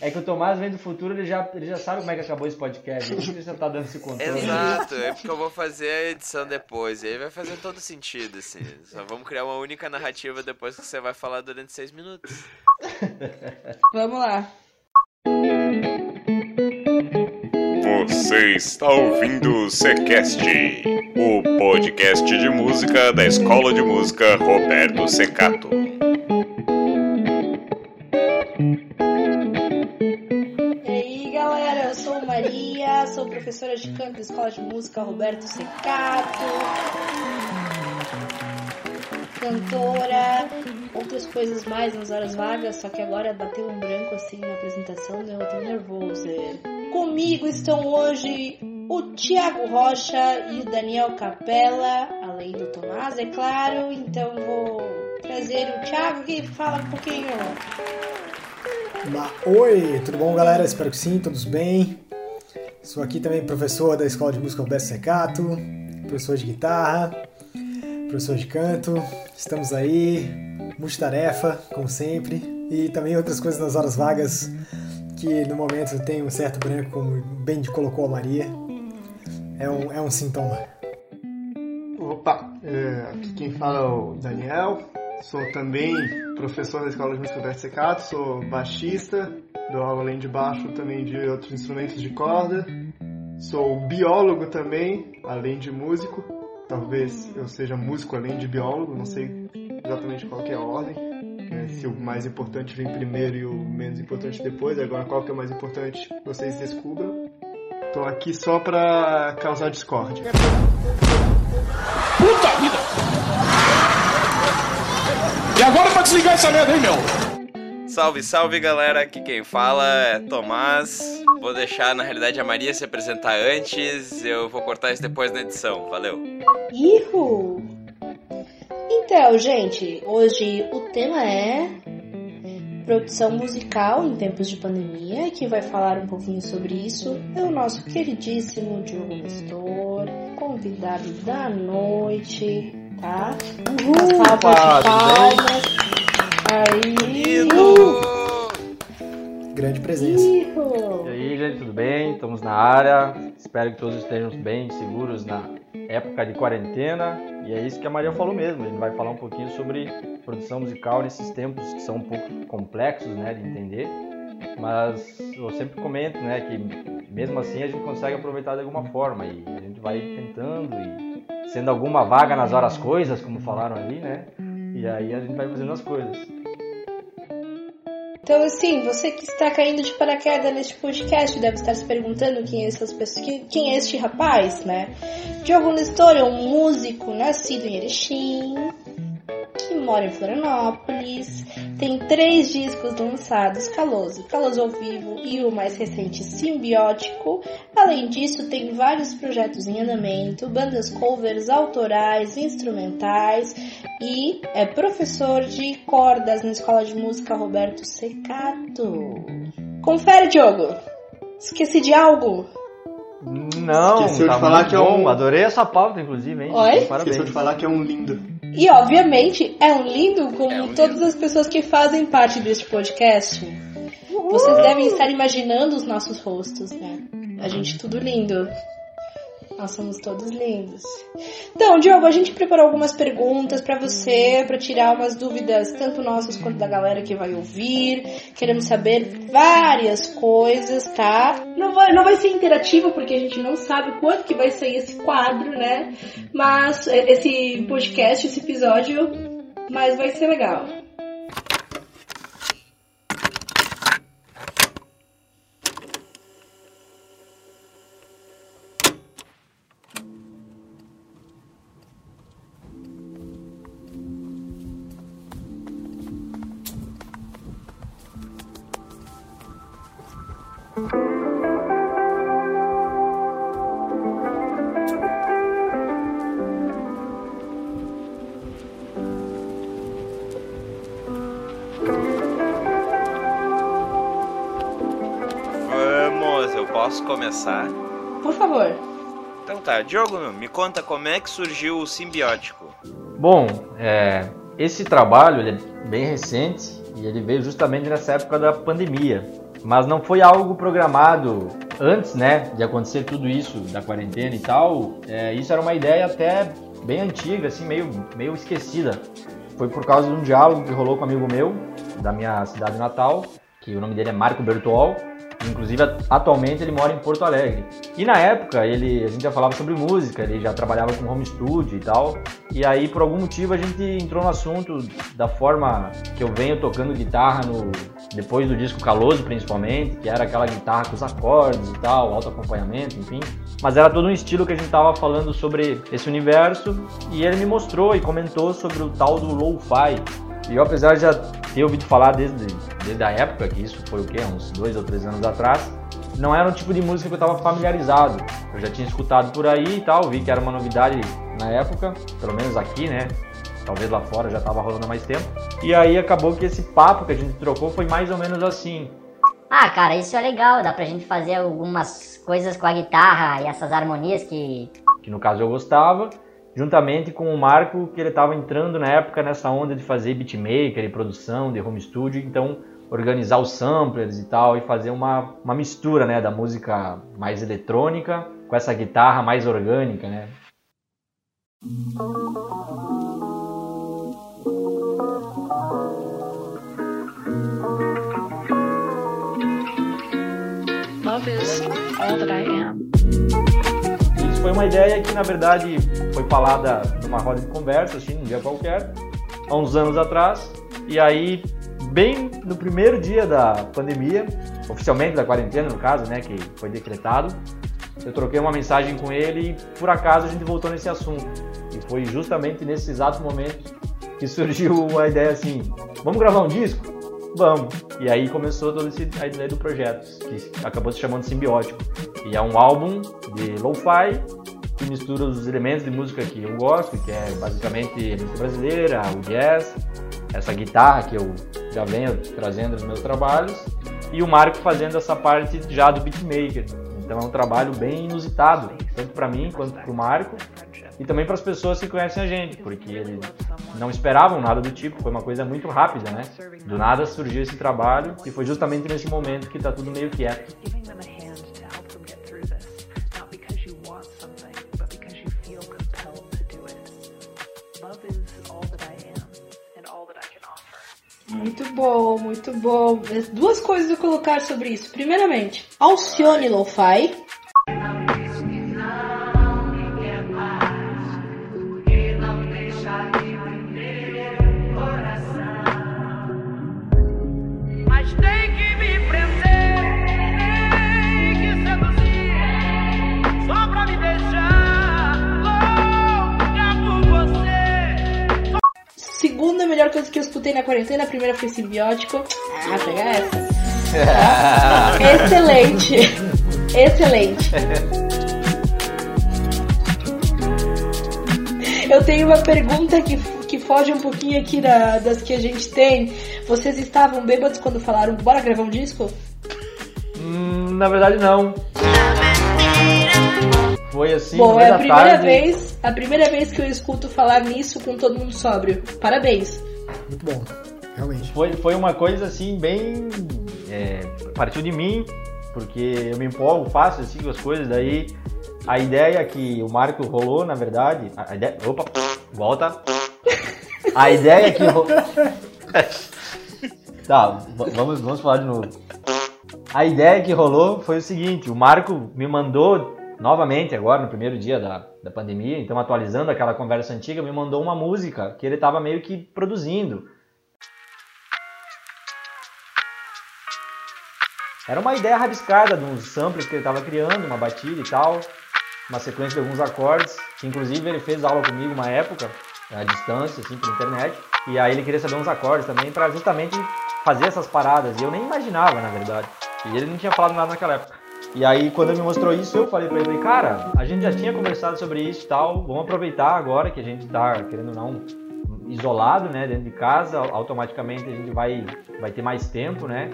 É que o Tomás vem do futuro, ele já, ele já sabe como é que acabou esse podcast. Ele já tá dando esse controle. Exato, é porque eu vou fazer a edição depois. E aí vai fazer todo sentido, assim. Só vamos criar uma única narrativa depois que você vai falar durante seis minutos. Vamos lá. Você está ouvindo o Secast, o podcast de música da Escola de Música Roberto Secato. Professora de canto da Escola de Música Roberto Secato. Cantora, outras coisas mais nas horas vagas, só que agora bateu um branco assim na apresentação, deu tô nervoso. Comigo estão hoje o Tiago Rocha e o Daniel Capella, além do Tomás, é claro. Então vou trazer o Tiago que fala um pouquinho. Oi, tudo bom galera? Espero que sim, todos bem. Sou aqui também professor da Escola de Música Roberto Secato, professor de guitarra, professor de canto. Estamos aí, multitarefa, como sempre, e também outras coisas nas horas vagas que no momento tem um certo branco, como bem colocou a Maria. É um, é um sintoma. Opa, é, aqui quem fala é o Daniel, sou também professor da Escola de Música Roberto Secato, sou baixista, dou aula além de baixo também de outros instrumentos de corda, sou biólogo também, além de músico, talvez eu seja músico além de biólogo, não sei exatamente qual é a ordem, né, se o mais importante vem primeiro e o menos importante depois, agora qual que é o mais importante vocês descubram. Tô aqui só pra causar discórdia. Puta vida! E agora pra desligar essa merda aí, meu? Salve, salve galera, aqui quem fala é Tomás. Vou deixar na realidade a Maria se apresentar antes, eu vou cortar isso depois na edição. Valeu. Ihu! Então, gente, hoje o tema é produção musical em tempos de pandemia. Quem vai falar um pouquinho sobre isso é o nosso queridíssimo Diogo Nestor, convidado da noite, tá? Uhul, Salva de palmas. Aí, Grande presença. E aí, gente, tudo bem? Estamos na área. Espero que todos estejam bem, seguros na época de quarentena. E é isso que a Maria falou mesmo. A gente vai falar um pouquinho sobre produção musical nesses tempos que são um pouco complexos, né, de entender. Mas eu sempre comento, né, que mesmo assim a gente consegue aproveitar de alguma forma e a gente vai tentando e sendo alguma vaga nas horas coisas, como falaram ali, né? E aí a gente vai fazendo as coisas. Então, assim, você que está caindo de paraquedas neste podcast deve estar se perguntando quem é, essas pessoas, quem- é este rapaz, né? Diogo Nestor é um músico nascido em Erechim, que mora em Florianópolis, tem três discos lançados, Caloso, Caloso ao vivo e o mais recente, Simbiótico. Além disso, tem vários projetos em andamento, bandas covers autorais, instrumentais e é professor de cordas na Escola de Música Roberto Secato. Confere, Diogo! Esqueci de algo? Não, Esqueceu de tá falar muito que é bom. um- Adorei essa pauta, inclusive, hein? Oi? Parabéns. Esqueceu de falar que é um lindo. E, obviamente, é um lindo como É um todas lindo. as pessoas que fazem parte deste podcast. Vocês devem estar imaginando os nossos rostos, né? A gente tudo lindo. Nós somos todos lindos. Então, Diogo, a gente preparou algumas perguntas pra você, pra tirar umas dúvidas, tanto nossas quanto da galera que vai ouvir. Queremos saber várias coisas, tá? Não vai, não vai ser interativo, porque a gente não sabe quando que vai sair esse quadro, né? Mas é, esse podcast, esse episódio, mas vai ser legal. Posso começar? Por favor. Então tá, Diogo, me conta como é que surgiu o simbiótico. Bom, é, esse trabalho ele é bem recente e ele veio justamente nessa época da pandemia. Mas não foi algo programado antes, né, de acontecer tudo isso da quarentena e tal. É, isso era uma ideia até bem antiga, assim, meio, meio esquecida. Foi por causa de um diálogo que rolou com um amigo meu, da minha cidade natal, que o nome dele é Marco Bertuol. Inclusive, atualmente ele mora em Porto Alegre. E na época, ele, a gente já falava sobre música, ele já trabalhava com home studio e tal. E aí, por algum motivo, a gente entrou no assunto da forma que eu venho tocando guitarra no, depois do disco Caloso, principalmente, que era aquela guitarra com os acordes e tal, alto acompanhamento, enfim. Mas era todo um estilo que a gente tava falando sobre esse universo. E ele me mostrou e comentou sobre o tal do lo-fi, e eu, apesar de já ter ouvido falar desde, desde a época, que isso foi o quê? Uns dois ou três anos atrás, não era um tipo de música que eu estava familiarizado. Eu já tinha escutado por aí e tal, vi que era uma novidade na época, pelo menos aqui, né? Talvez lá fora já estava rolando há mais tempo. E aí acabou que esse papo que a gente trocou foi mais ou menos assim. Ah, cara, isso é legal, dá pra gente fazer algumas coisas com a guitarra e essas harmonias que. Que no caso eu gostava juntamente com o Marco, que ele estava entrando na época nessa onda de fazer beatmaker e produção de home studio, então organizar os samplers e tal e fazer uma, uma mistura né, da música mais eletrônica com essa guitarra mais orgânica, né? Love is all that I am foi uma ideia que, na verdade, foi falada numa roda de conversa, assim, num dia qualquer, há uns anos atrás. E aí, bem no primeiro dia da pandemia, oficialmente da quarentena, no caso, né, que foi decretado, eu troquei uma mensagem com ele e, por acaso, a gente voltou nesse assunto. E foi justamente nesse exato momento que surgiu a ideia assim: vamos gravar um disco? Vamos. E aí começou toda a ideia do projeto, que acabou se chamando Simbiótico. E é um álbum de lo-fi que mistura os elementos de música que eu gosto, que é basicamente música brasileira, o jazz, essa guitarra que eu já venho trazendo nos meus trabalhos, e o Marco fazendo essa parte já do beatmaker. Então é um trabalho bem inusitado, tanto para mim quanto para o Marco, e também para as pessoas que conhecem a gente, porque eles não esperavam nada do tipo, foi uma coisa muito rápida, né? Do nada surgiu esse trabalho e foi justamente nesse momento que está tudo meio quieto. Muito bom, muito bom. Duas coisas a colocar sobre isso. Primeiramente, Alcione Lo-Fi. Melhor coisa que eu escutei na quarentena. A primeira foi simbiótico. Ah, pega essa. Excelente. Excelente. Eu tenho uma pergunta que, que foge um pouquinho aqui da, das que a gente tem. Vocês estavam bêbados quando falaram bora gravar um disco? Hum, na verdade não. Foi assim. Bom, é a primeira tarde. vez, a primeira vez que eu escuto falar nisso com todo mundo sóbrio. Parabéns. Muito bom, realmente. Foi, foi uma coisa assim bem é, partiu de mim, porque eu me empolgo fácil assim com as coisas. Daí a ideia que o Marco rolou, na verdade, a ideia, opa, volta. A ideia que tá, vamos vamos falar de novo. A ideia que rolou foi o seguinte: o Marco me mandou novamente agora no primeiro dia da, da pandemia, então atualizando aquela conversa antiga, me mandou uma música que ele estava meio que produzindo. Era uma ideia rabiscada de uns samples que ele estava criando, uma batida e tal, uma sequência de alguns acordes, que inclusive ele fez aula comigo uma época, à distância, assim, pela internet, e aí ele queria saber uns acordes também para justamente fazer essas paradas, e eu nem imaginava, na verdade. E ele não tinha falado nada naquela época. E aí, quando ele me mostrou isso, eu falei pra ele, cara, a gente já tinha conversado sobre isso e tal, vamos aproveitar agora que a gente tá, querendo ou não, isolado, né, dentro de casa, automaticamente a gente vai, vai ter mais tempo, né,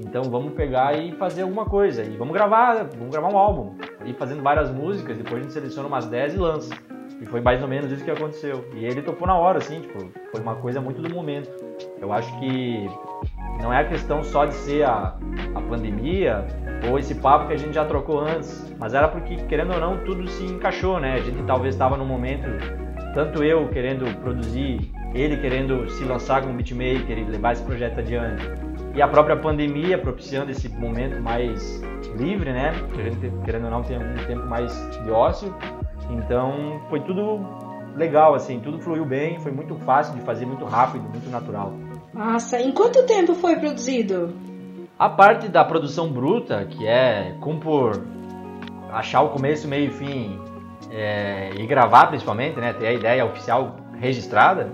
então vamos pegar e fazer alguma coisa, e vamos gravar, vamos gravar um álbum, ir fazendo várias músicas, depois a gente seleciona umas 10 e lança. E foi mais ou menos isso que aconteceu. E ele topou na hora, assim, tipo, foi uma coisa muito do momento. Eu acho que não é a questão só de ser a, a pandemia ou esse papo que a gente já trocou antes, mas era porque, querendo ou não, tudo se encaixou, né? A gente talvez estava num momento, tanto eu querendo produzir, ele querendo se lançar como beatmaker e levar esse projeto adiante, e a própria pandemia propiciando esse momento mais livre, né? Que a gente, querendo ou não, tem um tempo mais de ócio. Então, foi tudo legal, assim, tudo fluiu bem, foi muito fácil de fazer, muito rápido, muito natural. Nossa, em quanto tempo foi produzido? A parte da produção bruta, que é compor, achar o começo, meio e fim é, e gravar principalmente, né, ter a ideia oficial registrada,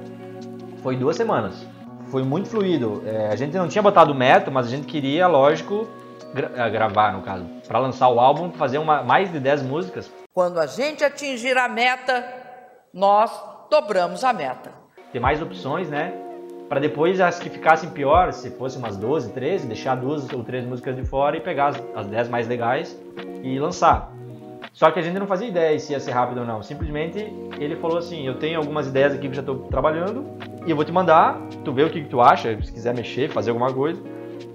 foi duas semanas. Foi muito fluido. É, a gente não tinha botado meta, mas a gente queria, lógico, gra é, gravar no caso, para lançar o álbum, fazer uma, mais de 10 músicas. Quando a gente atingir a meta, nós dobramos a meta. Ter mais opções, né? Para depois as que ficassem pior, se fosse umas 12, 13, deixar duas ou três músicas de fora e pegar as, as 10 mais legais e lançar. Só que a gente não fazia ideia se ia ser rápido ou não. Simplesmente ele falou assim: Eu tenho algumas ideias aqui que já estou trabalhando e eu vou te mandar. Tu vê o que, que tu acha, se quiser mexer, fazer alguma coisa.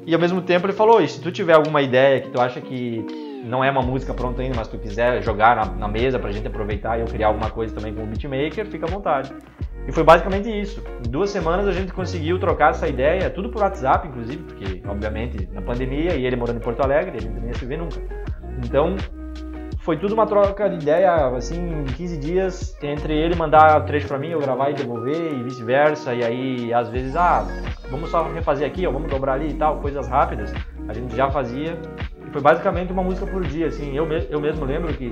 E ao mesmo tempo ele falou: E se tu tiver alguma ideia que tu acha que não é uma música pronta ainda, mas tu quiser jogar na, na mesa pra gente aproveitar e eu criar alguma coisa também com o beatmaker, fica à vontade. E foi basicamente isso. Em duas semanas a gente conseguiu trocar essa ideia, tudo por WhatsApp, inclusive, porque, obviamente, na pandemia e ele morando em Porto Alegre, gente não ia se ver nunca. Então, foi tudo uma troca de ideia, assim, em 15 dias, entre ele mandar trecho para mim, eu gravar e devolver, e vice-versa. E aí, às vezes, ah, vamos só refazer aqui, ó, vamos dobrar ali e tal, coisas rápidas. A gente já fazia. E foi basicamente uma música por dia, assim. Eu, eu mesmo lembro que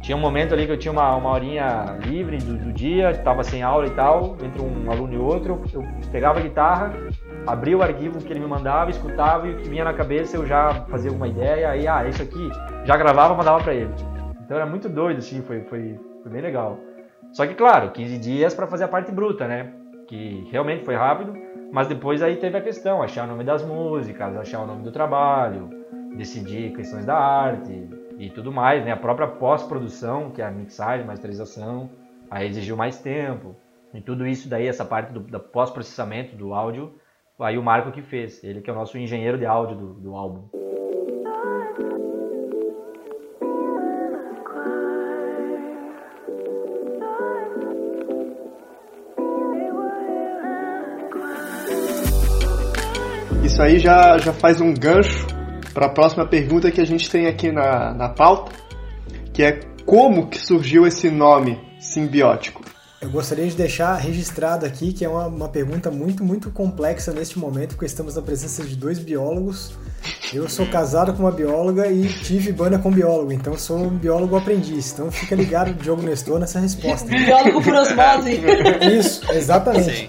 tinha um momento ali que eu tinha uma, uma horinha livre do, do dia, estava sem aula e tal, entre um aluno e outro, eu pegava a guitarra, abria o arquivo que ele me mandava, escutava e o que vinha na cabeça eu já fazia alguma ideia, aí, ah, isso aqui, já gravava mandava para ele. Então era muito doido, assim, foi, foi, foi bem legal. Só que, claro, 15 dias para fazer a parte bruta, né? Que realmente foi rápido, mas depois aí teve a questão, achar o nome das músicas, achar o nome do trabalho, decidir questões da arte, e tudo mais, né? A própria pós-produção, que é a mixagem, masterização, aí exigiu mais tempo. E tudo isso daí, essa parte do, da pós-processamento do áudio, aí o Marco que fez. Ele que é o nosso engenheiro de áudio do, do álbum. Isso aí já, já faz um gancho para a próxima pergunta que a gente tem aqui na, na pauta, que é como que surgiu esse nome simbiótico? Eu gostaria de deixar registrado aqui que é uma, uma pergunta muito, muito complexa neste momento, porque estamos na presença de dois biólogos. Eu sou casado com uma bióloga e tive banda com biólogo, então sou um biólogo aprendiz. Então fica ligado, Diogo Nestor, nessa resposta. biólogo por osmose. Isso, exatamente. Sim.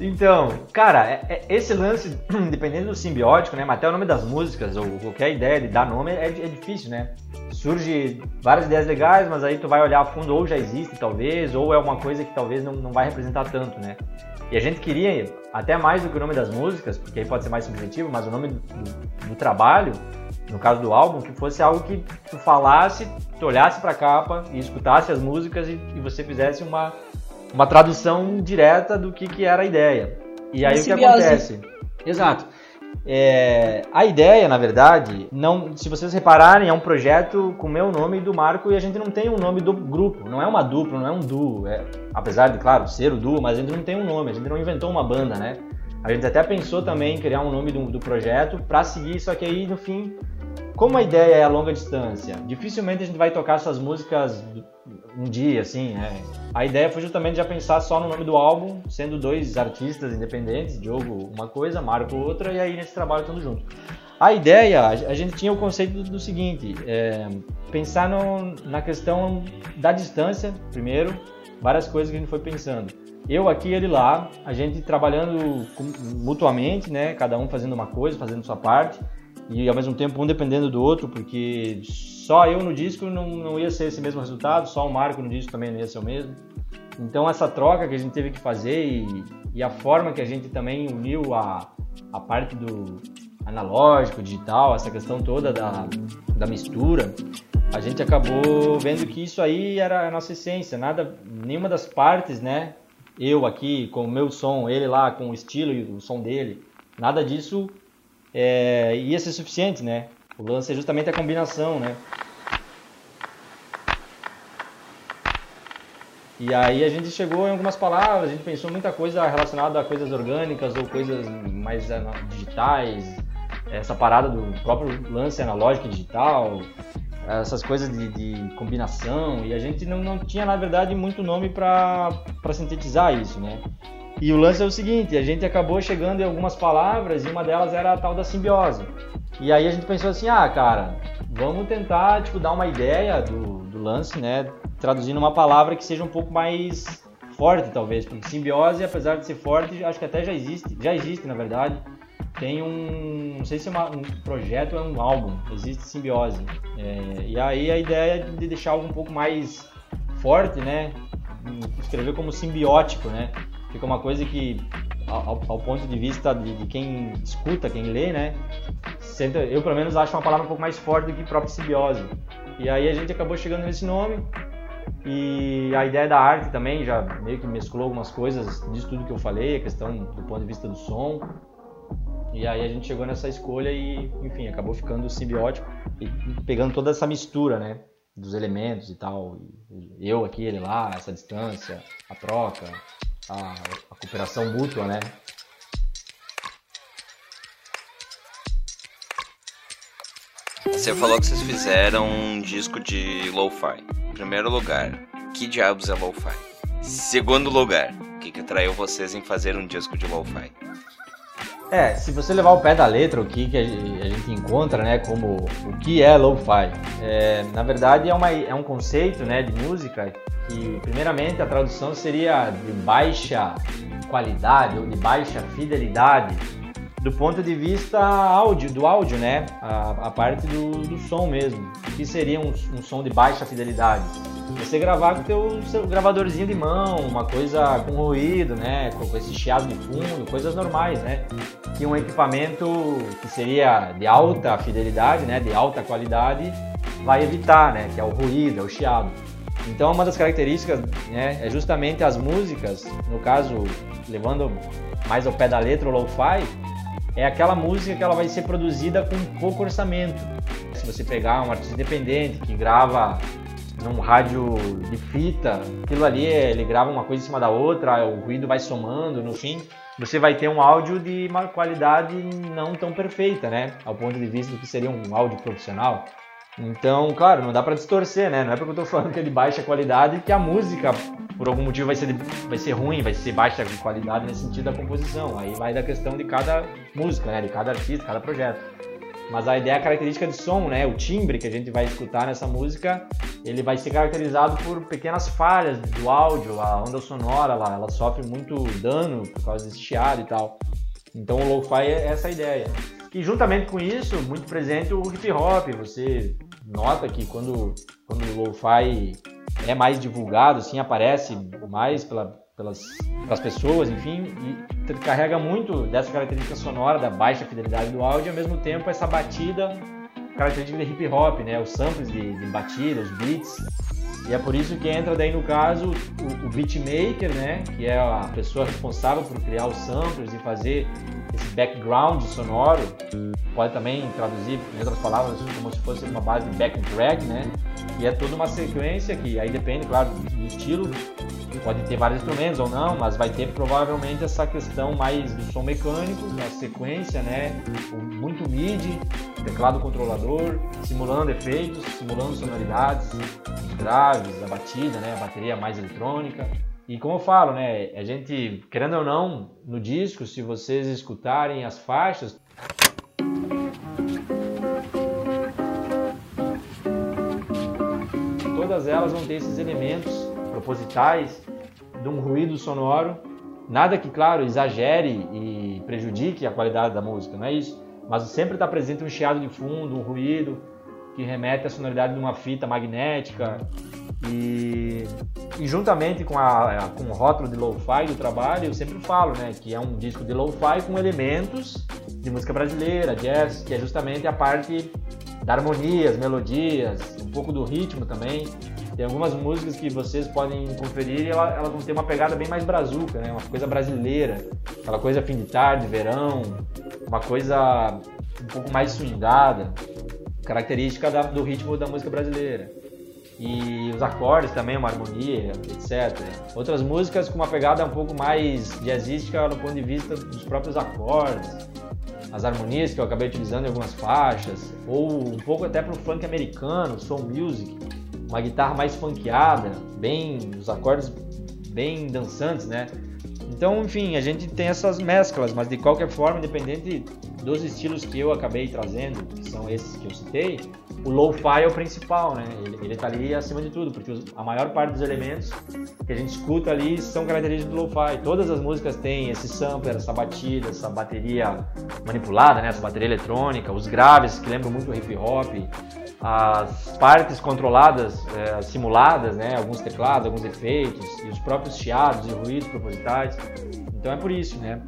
Então, cara, é, é, esse lance, dependendo do simbiótico, né? Até o nome das músicas, ou qualquer ideia de dar nome, é, é, difícil, né? Surge várias ideias legais, mas aí tu vai olhar a fundo, ou já existe, talvez, ou é uma coisa que talvez não, não vai representar tanto, né? E a gente queria, até mais do que o nome das músicas, porque aí pode ser mais subjetivo, mas o nome do, do, do trabalho, no caso do álbum, que fosse algo que tu falasse, tu olhasse pra capa e escutasse as músicas e, e você fizesse uma uma tradução direta do que, que era a ideia. E aí o que acontece? Exato. É, a ideia, na verdade, não, se vocês repararem, é um projeto com o meu nome e do Marco e a gente não tem um nome do grupo. Não é uma dupla, não é um duo. É, apesar de, claro, ser o duo, mas a gente não tem um nome, a gente não inventou uma banda, né? A gente até pensou também em criar um nome do, do projeto para seguir, só que aí no fim, como a ideia é a longa distância, dificilmente a gente vai tocar essas músicas um dia, assim, é. A ideia foi justamente já pensar só no nome do álbum, sendo dois artistas independentes, Diogo uma coisa, Marco outra, e aí nesse trabalho tudo junto. A ideia, a gente tinha o conceito do, seguinte, é, pensar no, na questão da distância, primeiro, várias coisas que a gente foi pensando. Eu aqui, ele lá, a gente trabalhando mutuamente, né, cada um fazendo uma coisa, fazendo sua parte, e ao mesmo tempo um dependendo do outro, porque só eu no disco não, não ia ser esse mesmo resultado, só o Marco no disco também não ia ser o mesmo. Então essa troca que a gente teve que fazer e, e a forma que a gente também uniu a, a parte do analógico, digital, essa questão toda da, da mistura, a gente acabou vendo que isso aí era a nossa essência, nada, nenhuma das partes, né? Eu aqui com o meu som, ele lá com o estilo e o som dele, nada disso é, ia ser suficiente, né? O lance é justamente a combinação, né? E aí a gente chegou em algumas palavras, a gente pensou muita coisa relacionada a coisas orgânicas ou coisas mais digitais, essa parada do próprio lance analógico e digital, essas coisas de, de combinação, e a gente não, não tinha, na verdade, muito nome para sintetizar isso, né? E o lance é o seguinte, a gente acabou chegando em algumas palavras e uma delas era a tal da simbiose. E aí a gente pensou assim, ah, cara, vamos tentar, tipo, dar uma ideia do, do lance, né? Traduzindo uma palavra que seja um pouco mais forte, talvez, porque simbiose, apesar de ser forte, acho que até já existe, já existe, na verdade, tem um, não sei se é uma, um projeto ou é um álbum, existe simbiose. É, e aí a ideia é de deixar algo um pouco mais forte, né? Escrever como simbiótico, né? Fica uma coisa que, ao, ao ponto de vista de, de, quem escuta, quem lê, né? Eu, pelo menos, acho uma palavra um pouco mais forte do que própria simbiose. E aí a gente acabou chegando nesse nome. E a ideia da arte também já meio que mesclou algumas coisas disso tudo que eu falei, a questão do ponto de vista do som, e aí a gente chegou nessa escolha e, enfim, acabou ficando simbiótico e pegando toda essa mistura, né? Dos elementos e tal. Eu aqui, ele lá, essa distância, a troca, a, a cooperação mútua, né? Você falou que vocês fizeram um disco de lo-fi. Primeiro lugar, que diabos é lo-fi? Segundo lugar, o que, que atraiu vocês em fazer um disco de lo-fi? É, se você levar o pé da letra, o que, que a gente encontra, né, como o que é lo-fi, é, na verdade é, uma, é um conceito, né, de música que, primeiramente, a tradução seria de baixa qualidade ou de baixa fidelidade do ponto de vista áudio, do áudio, né, a, a parte do, do som mesmo, o que seria um, um som de baixa fidelidade você gravar com teu seu gravadorzinho de mão, uma coisa com ruído, né? Com esse chiado de fundo, coisas normais, né? Que um equipamento que seria de alta fidelidade, né? De alta qualidade, vai evitar, né? Que é o ruído, é o chiado. Então, uma das características né, é justamente as músicas, no caso, levando mais ao pé da letra, o lo-fi, é aquela música que ela vai ser produzida com pouco orçamento. Se você pegar um artista independente que grava num rádio de fita, aquilo ali ele grava uma coisa em cima da outra, o ruído vai somando, no fim você vai ter um áudio de uma qualidade não tão perfeita, né? Ao ponto de vista do que seria um áudio profissional. Então, claro, não dá para distorcer, né? Não é porque eu tô falando que é de baixa qualidade que a música, por algum motivo, vai ser, vai ser ruim, vai ser baixa qualidade nesse sentido da composição. Aí vai da questão de cada música, né? De cada artista, cada projeto. Mas a ideia, a característica de som, né, o timbre que a gente vai escutar nessa música, ele vai ser caracterizado por pequenas falhas do áudio, a onda sonora lá, ela sofre muito dano por causa desse chiado e tal. Então o lo-fi é essa ideia. E juntamente com isso, muito presente o hip hop. Você nota que quando, quando o lo-fi é mais divulgado, assim, aparece mais pela, pelas, pelas pessoas, enfim, e carrega muito dessa característica sonora, da baixa fidelidade do áudio, e ao mesmo tempo essa batida característica de hip hop, né? Os samples de, de batida, os beats. E é por isso que entra daí no caso o, o beatmaker, né? Que é a pessoa responsável por criar os samples e fazer esse background sonoro. Pode também traduzir, em outras palavras, como se fosse uma base de back drag, né? E é toda uma sequência que aí depende, claro, do estilo pode ter vários instrumentos ou não, mas vai ter provavelmente essa questão mais do som mecânico, a sequência, né? Muito MIDI, teclado controlador, simulando efeitos, simulando sonoridades, os graves, a batida, né? A bateria mais eletrônica. E como eu falo, né? A gente, querendo ou não, no disco, se vocês escutarem as faixas, todas elas vão ter esses elementos propositais de um ruído sonoro, nada que, claro, exagere e prejudique a qualidade da música, não é isso, mas sempre está presente um chiado de fundo, um ruído que remete à sonoridade de uma fita magnética e, e juntamente com, a, com o rótulo de lo-fi do trabalho, eu sempre falo, né, que é um disco de lo-fi com elementos de música brasileira, jazz, que é justamente a parte da harmonia, as melodias, um pouco do ritmo também. Tem algumas músicas que vocês podem conferir e ela, elas vão ter uma pegada bem mais brazuca, né? Uma coisa brasileira, aquela coisa fim de tarde, verão, uma coisa um pouco mais swingada, característica da, do ritmo da música brasileira. E os acordes também, uma harmonia, etc. Outras músicas com uma pegada um pouco mais jazzística no ponto de vista dos próprios acordes, as harmonias que eu acabei utilizando em algumas faixas, ou um pouco até para o funk americano, soul music, uma guitarra mais funkeada, bem, os acordes bem dançantes, né? Então, enfim, a gente tem essas mesclas, mas de qualquer forma, independente dos estilos que eu acabei trazendo, que são esses que eu citei, o lo-fi é o principal, né? Ele, ele tá ali acima de tudo, porque a maior parte dos elementos que a gente escuta ali são características do lo-fi. Todas as músicas têm esse sampler, essa batida, essa bateria manipulada, né? Essa bateria eletrônica, os graves que lembram muito o hip hop, as partes controladas, é, simuladas, né? Alguns teclados, alguns efeitos e os próprios chiados e ruídos propositais. Então é por isso, né?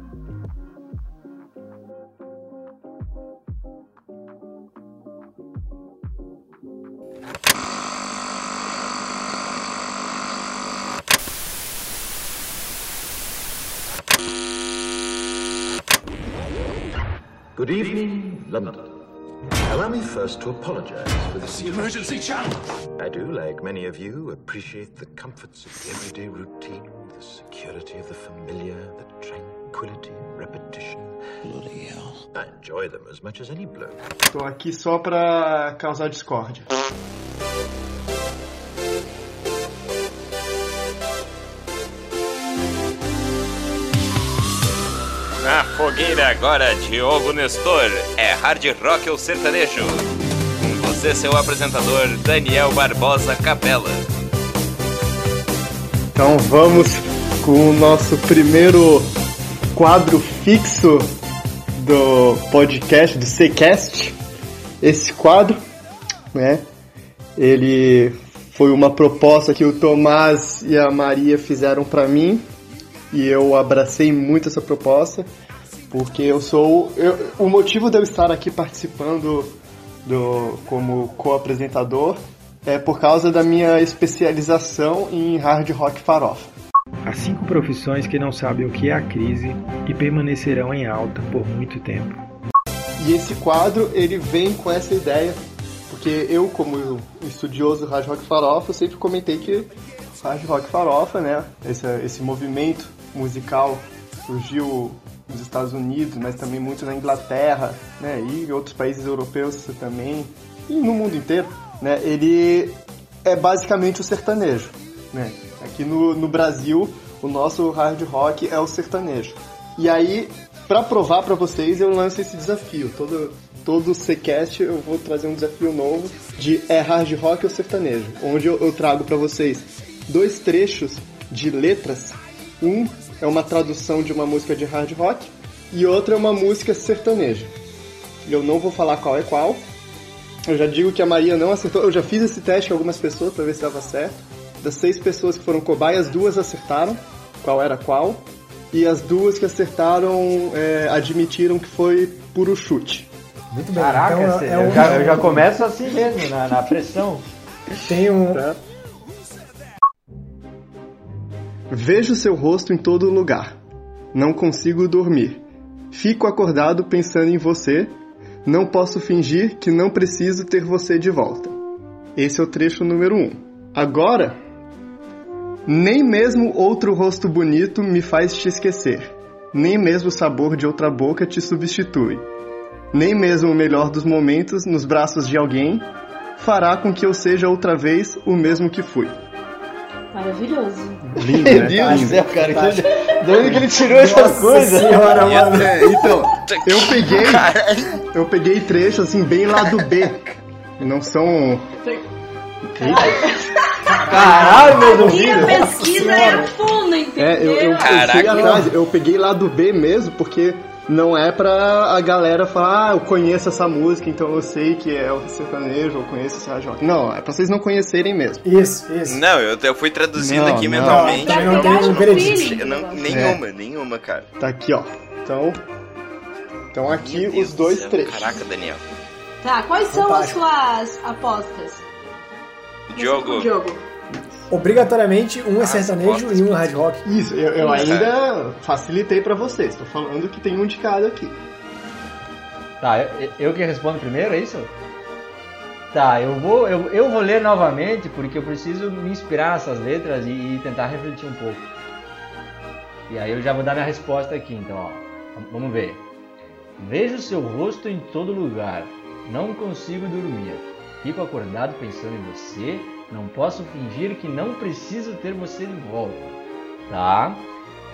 Good evening, London. Allow me first to apologize for this. The emergency channel. I do, like many of you, appreciate the comforts of the everyday routine, the security of the familiar, the tranquility of repetition. Bloody hell. I enjoy them as much as any bloke. Tô aqui só pra causar discórdia. Na fogueira agora, Diogo Nestor. É hard rock ou sertanejo? Com você, seu apresentador, Daniel Barbosa Capela. Então vamos com o nosso primeiro quadro fixo do podcast, do Ccast. Esse quadro, né? Ele foi uma proposta que o Tomás e a Maria fizeram para mim e eu abracei muito essa proposta porque eu sou eu, o motivo de eu estar aqui participando do como co-apresentador é por causa da minha especialização em hard rock farofa. As cinco profissões que não sabem o que é a crise e permanecerão em alta por muito tempo. E esse quadro ele vem com essa ideia, porque eu como estudioso hard rock farofa, eu sempre comentei que hard rock farofa, né, esse, esse movimento musical surgiu nos Estados Unidos, mas também muito na Inglaterra, né, e outros países europeus também, e no mundo inteiro, né, ele é basicamente o sertanejo, né. Aqui no, no Brasil, o nosso hard rock é o sertanejo. E aí, para provar para vocês, eu lanço esse desafio. Todo todo Ccast eu vou trazer um desafio novo de é hard rock ou sertanejo, onde eu, eu trago para vocês dois trechos de letras. Um é uma tradução de uma música de hard rock e outra é uma música sertaneja. Eu não vou falar qual é qual. Eu já digo que a Maria não acertou. Eu já fiz esse teste com algumas pessoas para ver se dava certo. Das seis pessoas que foram cobaias, duas acertaram qual era qual. E as duas que acertaram é, admitiram que foi puro chute. Muito bem. Caraca, então, cê- é eu, um- já, eu já começo assim mesmo, na, na pressão. Tem um. Tá? Vejo seu rosto em todo lugar. Não consigo dormir. Fico acordado pensando em você. Não posso fingir que não preciso ter você de volta. Esse é o trecho número 1. Um. Agora, nem mesmo outro rosto bonito me faz te esquecer. Nem mesmo o sabor de outra boca te substitui. Nem mesmo o melhor dos momentos nos braços de alguém fará com que eu seja outra vez o mesmo que fui. Maravilhoso. Lindo, né? Meu Deus do Lindo. céu, cara. Que... De onde que ele tirou essas coisas? Senhora, mano. É, então, eu peguei, eu peguei trechos assim bem lado B. Não são. Caralho, meu Minha ouvido. pesquisa é fundo, entendeu? É, eu, eu, eu Caraca. atrás, eu peguei lado B mesmo, porque não é pra a galera falar, ah, eu conheço essa música, então eu sei que é o sertanejo, eu conheço esse rádio rock. Não, é pra vocês não conhecerem mesmo. Isso, isso. Não, eu, eu fui traduzindo Não, aqui não. mentalmente. Não Verdade, tem um no veredito. feeling. Eu não- nenhuma, nenhuma, cara. Tá aqui, ó. Então, então aqui os do dois céu. trechos. Caraca, Daniel. Tá, quais são Fantástico. as suas apostas? Diogo, Diogo. Obrigatoriamente um é sertanejo e um é hard rock. Isso, eu, eu ainda facilitei pra vocês. Tô falando que tem um de cada aqui. Tá, eu, eu que respondo primeiro, é isso? Tá, eu vou, eu, eu vou ler novamente porque eu preciso me inspirar nessas letras e, e tentar refletir um pouco. E aí eu já vou dar minha resposta aqui, então, ó. Vamos ver. Vejo seu rosto em todo lugar. Não consigo dormir. Fico acordado pensando em você. Não posso fingir que não preciso ter você de volta. Tá?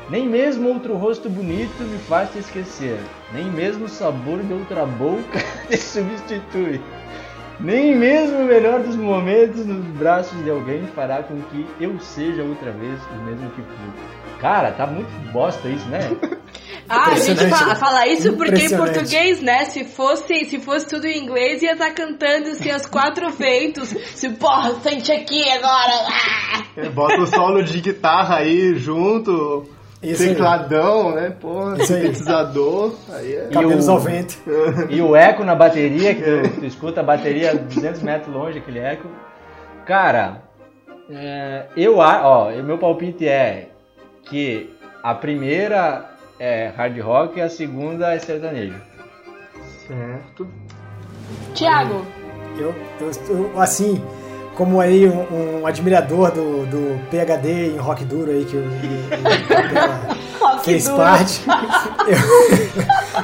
Nem mesmo outro rosto bonito me faz te esquecer. Nem mesmo o sabor de outra boca te substitui. Nem mesmo o melhor dos momentos nos braços de alguém fará com que eu seja outra vez o mesmo que fui. Cara, tá muito bosta isso, né? Ah, a gente fala, fala isso porque em português, né? Se fosse, se fosse tudo em inglês, ia estar cantando assim, os quatro feitos. Se, porra, sente aqui agora. Ah! É, Bota o solo de guitarra aí junto, Isso aí. tecladão, né? Porra, Isso aí. sintetizador. Aí é. Cabelos o- ao vento. E o eco na bateria, que tu, tu escuta a bateria a 200 metros longe, aquele eco. Cara, é, eu a- ó, o meu palpite é que a primeira é hard rock e a segunda é sertanejo. Certo. Tiago, Eu, eu, eu, assim, como aí um, um admirador do, do PHD em rock duro aí que o, fez duro. parte,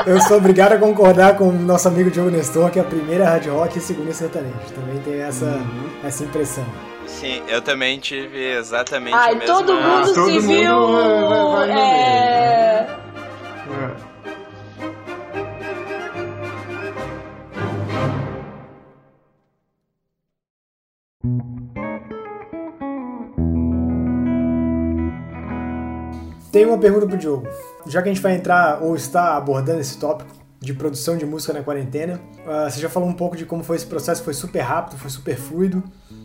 eu, eu sou obrigado a concordar com o nosso amigo Diogo Nestor que a primeira é hard rock e a segunda é sertanejo. Também tem essa, essa impressão. Sim, eu também tive exatamente Ai, a mesma... todo mundo todo se mundo viu. vai- vai- vai. É. Tem uma pergunta pro Diogo. Já que a gente vai entrar ou está abordando esse tópico de produção de música na quarentena, ah, você já falou um pouco de como foi esse processo, foi super rápido, foi super fluido.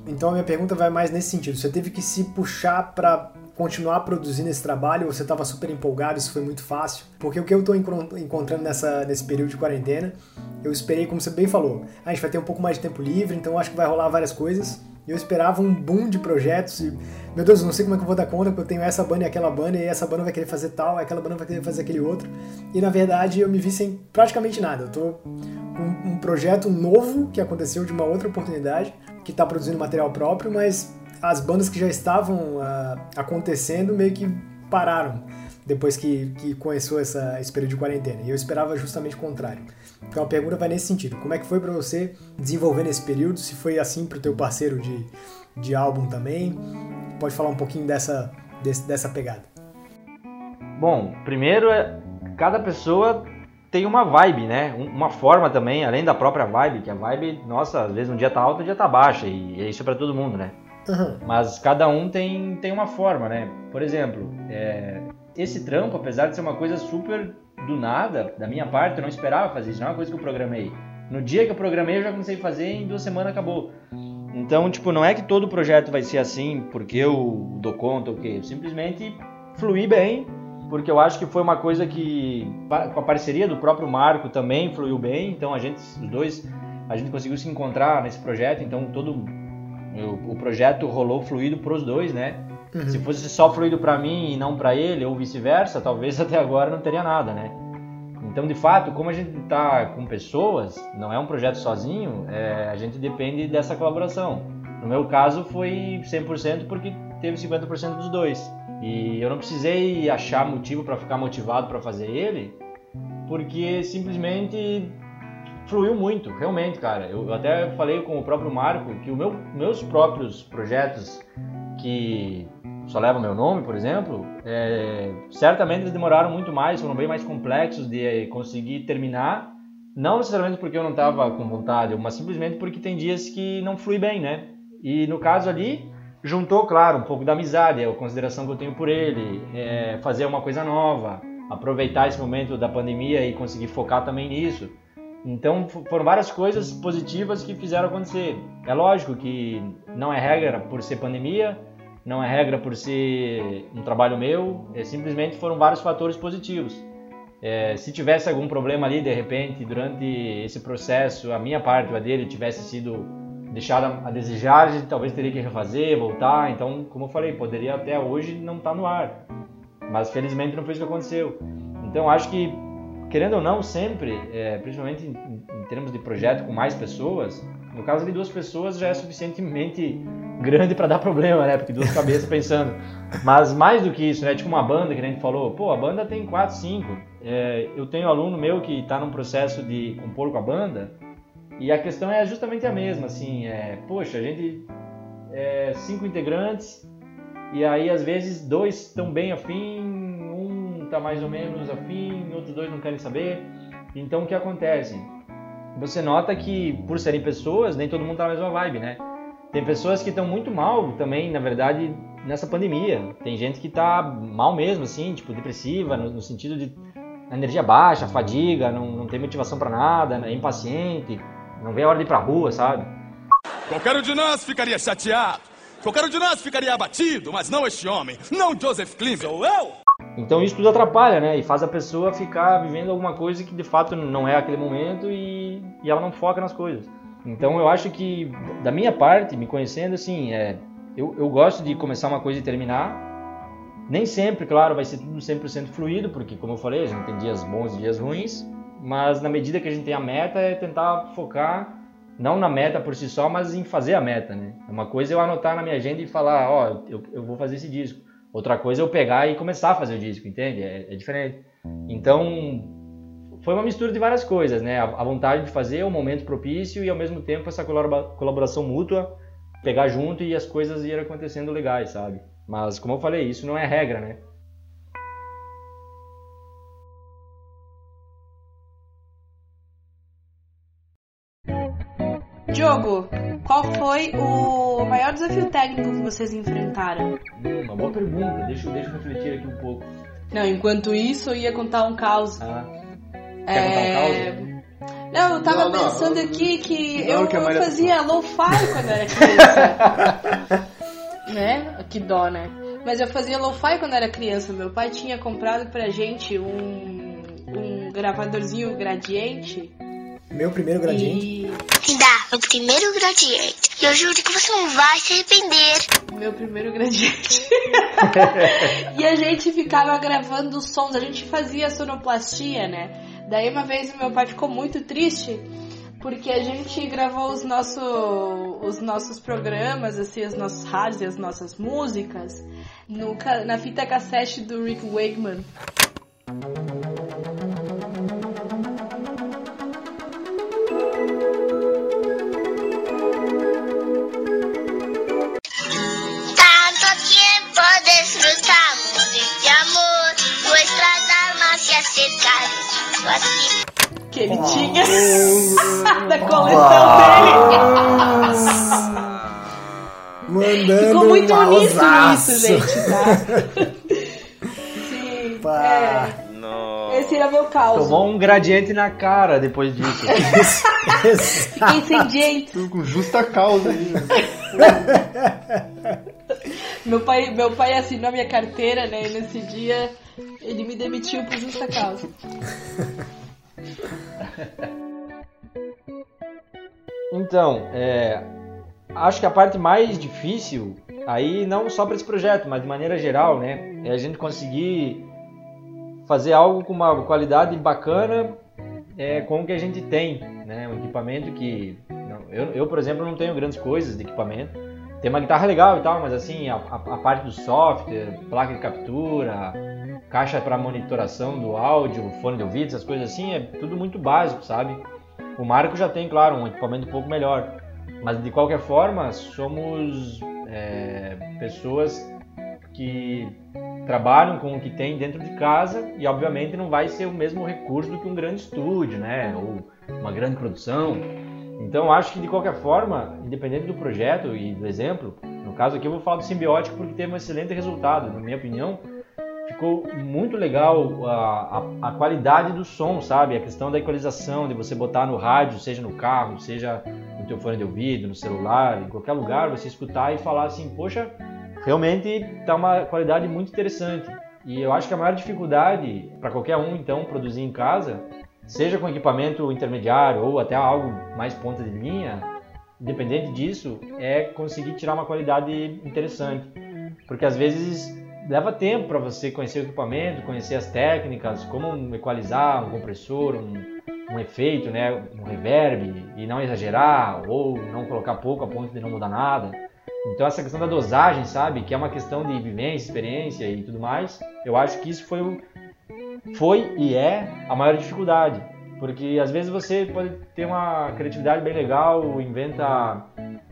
Então a minha pergunta vai mais nesse sentido. Você teve que se puxar para continuar produzindo esse trabalho, você estava super empolgado, isso foi muito fácil? Porque o que eu estou encontrando nessa, nesse período de quarentena, eu esperei, como você bem falou, "Ah, a gente vai ter um pouco mais de tempo livre, então acho que vai rolar várias coisas. E eu esperava um boom de projetos e, meu Deus, eu não sei como é que eu vou dar conta, porque eu tenho essa banda e aquela banda, e essa banda vai querer fazer tal, aquela banda vai querer fazer aquele outro. E na verdade eu me vi sem praticamente nada. Eu tô com um projeto novo que aconteceu de uma outra oportunidade, que está produzindo material próprio, mas as bandas que já estavam ah, acontecendo meio que pararam depois que, que começou essa, esse período de quarentena. E eu esperava justamente o contrário. Então a pergunta vai nesse sentido. Como é que foi para você desenvolver nesse período? Se foi assim para o teu parceiro de, de álbum também? Pode falar um pouquinho dessa, desse- dessa pegada. Bom, primeiro é cada pessoa tem uma vibe, né? Um- Uma forma também, além da própria vibe, que a vibe, nossa, às vezes um dia tá alta, um dia tá baixa, e é isso pra todo mundo, né? Aham. Mas cada um tem, tem uma forma, né? Por exemplo, é, esse trampo, apesar de ser uma coisa super do nada, da minha parte, eu não esperava fazer isso, não é uma coisa que eu programei. No dia que eu programei, eu já comecei a fazer e em duas semanas acabou. Então, tipo, não é que todo projeto vai ser assim porque eu dou conta ou quê. Simplesmente fluir bem, porque eu acho que foi uma coisa que, com a parceria do próprio Marco também fluiu bem. Então, a gente, os dois, a gente conseguiu se encontrar nesse projeto. Então, todo o projeto rolou fluido pros dois, né? Uhum. Se fosse só fluido pra mim e não pra ele, ou vice-versa, talvez até agora não teria nada, né? Então, de fato, como a gente tá com pessoas, não é um projeto sozinho, é, a gente depende dessa colaboração. No meu caso, foi 100% porque teve 50% dos dois. E eu não precisei achar motivo pra ficar motivado pra fazer ele, porque simplesmente fluiu muito, realmente, cara. Eu até falei com o próprio Marco que os meu, meus próprios projetos que só levam meu nome, por exemplo, é, certamente eles demoraram muito mais, foram bem mais complexos de conseguir terminar. Não necessariamente porque eu não estava com vontade, mas simplesmente porque tem dias que não flui bem, né? E no caso ali, juntou, claro, um pouco da amizade, a consideração que eu tenho por ele, é, fazer uma coisa nova, aproveitar esse momento da pandemia e conseguir focar também nisso. Então foram várias coisas positivas que fizeram acontecer. É lógico que não é regra por ser pandemia, não é regra por ser um trabalho meu, é, simplesmente foram vários fatores positivos. É, se tivesse algum problema ali, de repente, durante esse processo, a minha parte ou a dele tivesse sido deixada a desejar, talvez teria que refazer, voltar. Então, como eu falei, poderia até hoje não estar no ar. Mas felizmente não foi isso que aconteceu. Então, acho que, querendo ou não, sempre, é, principalmente em, em termos de projeto com mais pessoas, no caso de duas pessoas já é suficientemente grande para dar problema, né? Porque duas cabeças pensando. Mas mais do que isso, né? Tipo uma banda que a gente falou, pô, a banda tem quatro, cinco. É, eu tenho um aluno meu que está num processo de compor com a banda e a questão é justamente a mesma, assim, é, poxa, a gente é cinco integrantes e aí às vezes dois estão bem afim, um está mais ou menos afim, outros dois não querem saber. Então o que acontece? Você nota que por serem pessoas, nem todo mundo tá na mesma vibe, né? Tem pessoas que estão muito mal também, na verdade, nessa pandemia. Tem gente que tá mal mesmo, assim, tipo, depressiva, no, no sentido de energia baixa, fadiga, não, não tem motivação para nada, é impaciente, não vê a hora de ir pra rua, sabe? Qualquer um de nós ficaria chateado. Qualquer um de nós ficaria abatido, mas não este homem. Não Joseph Klimber. Sou eu! Então isso tudo atrapalha, né? E faz a pessoa ficar vivendo alguma coisa que de fato não é aquele momento e, e ela não foca nas coisas. Então eu acho que, da minha parte, me conhecendo, assim, é, eu, eu gosto de começar uma coisa e terminar. Nem sempre, claro, vai ser tudo 100% fluido, porque, como eu falei, a gente tem dias bons e dias ruins. Mas na medida que a gente tem a meta, é tentar focar não na meta por si só, mas em fazer a meta, né? Uma coisa é eu anotar na minha agenda e falar, ó, oh, eu, eu vou fazer esse disco. Outra coisa é eu pegar e começar a fazer o disco, entende? É, é diferente. Então, foi uma mistura de várias coisas, né? A, a vontade de fazer, o momento propício e ao mesmo tempo essa colaboração mútua, pegar junto e as coisas irem acontecendo legais, sabe? Mas como eu falei, isso não é regra, né? Diogo, qual foi o maior desafio técnico que vocês enfrentaram? Hum, uma boa pergunta, deixa, deixa eu refletir aqui um pouco. Não, enquanto isso eu ia contar um caos. Ah. Quer é... contar um caos? Não, eu tava não, não, pensando não, aqui que eu, que eu fazia lo-fi quando era criança. né? Que dó, né? Mas eu fazia lo-fi quando era criança. Meu pai tinha comprado pra gente um, um gravadorzinho gradiente meu primeiro gradiente? E... Me dá meu primeiro gradiente. E eu juro que você não vai se arrepender. Meu primeiro gradiente. e a gente ficava gravando os sons, a gente fazia sonoplastia, né? Daí uma vez meu pai ficou muito triste porque a gente gravou os, nosso, os nossos programas, assim, os nossos rádios e as nossas músicas no, na fita cassete do Rick Wakeman. Que ele tinha da coleção dele. Mandando Ficou muito um uníssono isso, gente, tá? Sim. Pá. É. Esse era meu caos. Tomou um gradiente na cara depois disso. Fiquei incendiente. Com justa causa aí. meu pai, meu pai assinou minha carteira, né? E nesse dia ele me demitiu por justa causa. Então, é, acho que a parte mais difícil, aí não só para esse projeto, mas de maneira geral, né, é a gente conseguir fazer algo com uma qualidade bacana é, com o que a gente tem, né, um equipamento que eu, eu, por exemplo, não tenho grandes coisas de equipamento. Tem uma guitarra legal e tal, mas assim, a, a, a parte do software, placa de captura, caixa para monitoração do áudio, fone de ouvido, essas coisas assim, é tudo muito básico, sabe? O Marco já tem, claro, um equipamento um pouco melhor, mas de qualquer forma, somos é, pessoas que trabalham com o que tem dentro de casa e, obviamente, não vai ser o mesmo recurso do que um grande estúdio, né? Ou uma grande produção. Então, acho que de qualquer forma, independente do projeto e do exemplo, no caso aqui eu vou falar do simbiótico porque teve um excelente resultado, na minha opinião ficou muito legal a, a, a, qualidade do som, sabe? A questão da equalização, de você botar no rádio, seja no carro, seja no teu fone de ouvido, no celular, em qualquer lugar, você escutar e falar assim, poxa, realmente tá uma qualidade muito interessante. E eu acho que a maior dificuldade para qualquer um, então, produzir em casa, seja com equipamento intermediário ou até algo mais ponta de linha, independente disso, é conseguir tirar uma qualidade interessante. Porque às vezes leva tempo para você conhecer o equipamento, conhecer as técnicas, como equalizar um compressor, um, um efeito, né, um reverb, e não exagerar, ou não colocar pouco a ponto de não mudar nada. Então essa questão da dosagem, sabe, que é uma questão de vivência, experiência e tudo mais, eu acho que isso foi, foi e é a maior dificuldade. Porque às vezes você pode ter uma criatividade bem legal, inventa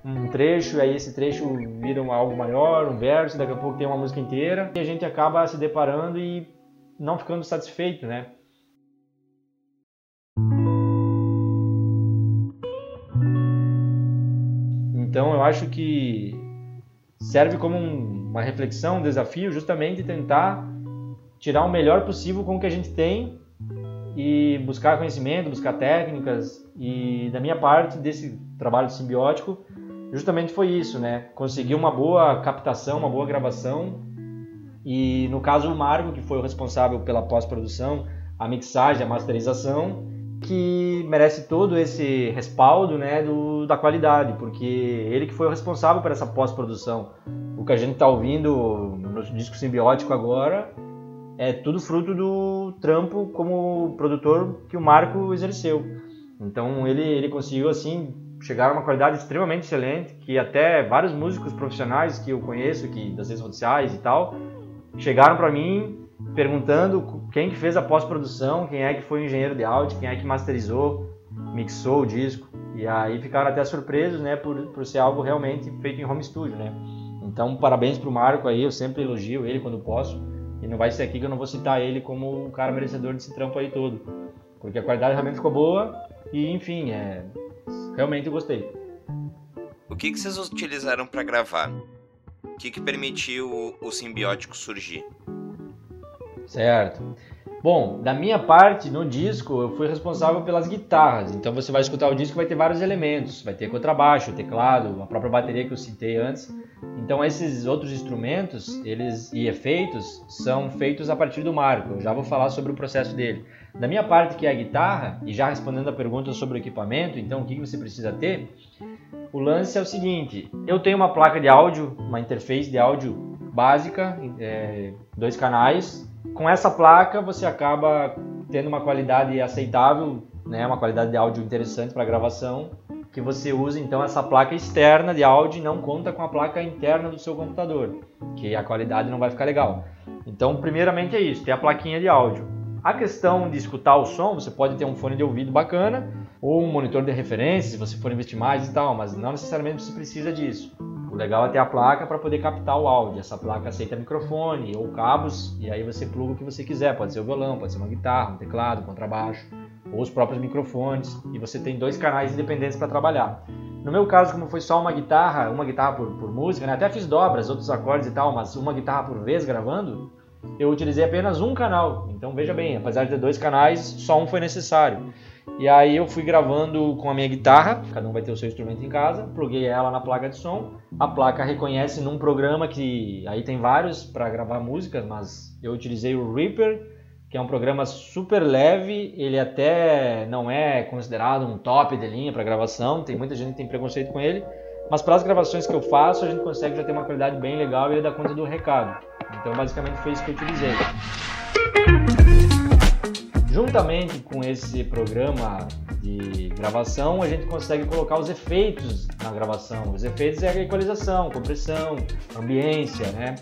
um trecho, e aí esse trecho vira algo maior, um verso, daqui a pouco tem uma música inteira, e a gente acaba se deparando e não ficando satisfeito, né? Então eu acho que serve como um, uma reflexão, um desafio, justamente tentar tirar o melhor possível com o que a gente tem e buscar conhecimento, buscar técnicas. E da minha parte desse trabalho simbiótico, justamente foi isso, né? Conseguir uma boa captação, uma boa gravação. E no caso o Marco, que foi o responsável pela pós-produção, a mixagem, a masterização, que merece todo esse respaldo né, do, da qualidade, porque ele que foi o responsável por essa pós-produção. O que a gente está ouvindo no disco simbiótico agora é tudo fruto do trampo como produtor que o Marco exerceu. Então ele, ele conseguiu assim chegar a uma qualidade extremamente excelente, que até vários músicos profissionais que eu conheço, que das redes sociais e tal, chegaram para mim perguntando quem que fez a pós-produção, quem é que foi o engenheiro de áudio, quem é que masterizou, mixou o disco. E aí ficaram até surpresos, né, por, por ser algo realmente feito em home studio, né. Então, parabéns pro Marco aí, eu sempre elogio ele quando posso. E não vai ser aqui que eu não vou citar ele como o cara merecedor desse trampo aí todo. Porque a qualidade realmente ficou boa e, enfim, é... realmente gostei. O que, que vocês utilizaram para gravar? O que, que permitiu o, o simbiótico surgir? Certo. Bom, da minha parte, no disco, eu fui responsável pelas guitarras. Então você vai escutar o disco vai ter vários elementos. Vai ter contrabaixo, teclado, a própria bateria que eu citei antes. Então esses outros instrumentos eles e efeitos são feitos a partir do Marco. Eu já vou falar sobre o processo dele. Da minha parte, que é a guitarra, e já respondendo a pergunta sobre o equipamento, então o que você precisa ter, o lance é o seguinte: eu tenho uma placa de áudio, uma interface de áudio básica, é, dois canais, com essa placa você acaba tendo uma qualidade aceitável, né, uma qualidade de áudio interessante para gravação, que você usa então essa placa externa de áudio e não conta com a placa interna do seu computador, que a qualidade não vai ficar legal. Então, primeiramente é isso, ter a plaquinha de áudio. A questão de escutar o som, você pode ter um fone de ouvido bacana ou um monitor de referência, se você for investir mais e tal, mas não necessariamente você precisa disso. O legal é ter a placa para poder captar o áudio. Essa placa aceita microfone ou cabos e aí você pluga o que você quiser. Pode ser o violão, pode ser uma guitarra, um teclado, um contrabaixo ou os próprios microfones. E você tem dois canais independentes para trabalhar. No meu caso, como foi só uma guitarra, uma guitarra por, por música, né? até fiz dobras, outros acordes e tal, mas uma guitarra por vez gravando, eu utilizei apenas um canal. Então veja bem, apesar de ter dois canais, só um foi necessário. E aí eu fui gravando com a minha guitarra, cada um vai ter o seu instrumento em casa, pluguei ela na placa de som. A placa reconhece num programa que aí tem vários para gravar músicas, mas eu utilizei o Reaper, que é um programa super leve, ele até não é considerado um top de linha para gravação, tem muita gente que tem preconceito com ele, mas para as gravações que eu faço, a gente consegue já ter uma qualidade bem legal e ele dá conta do recado. Então, basicamente foi isso que eu utilizei. Juntamente com esse programa de gravação, a gente consegue colocar os efeitos na gravação. Os efeitos é a equalização, compressão, ambiência, né?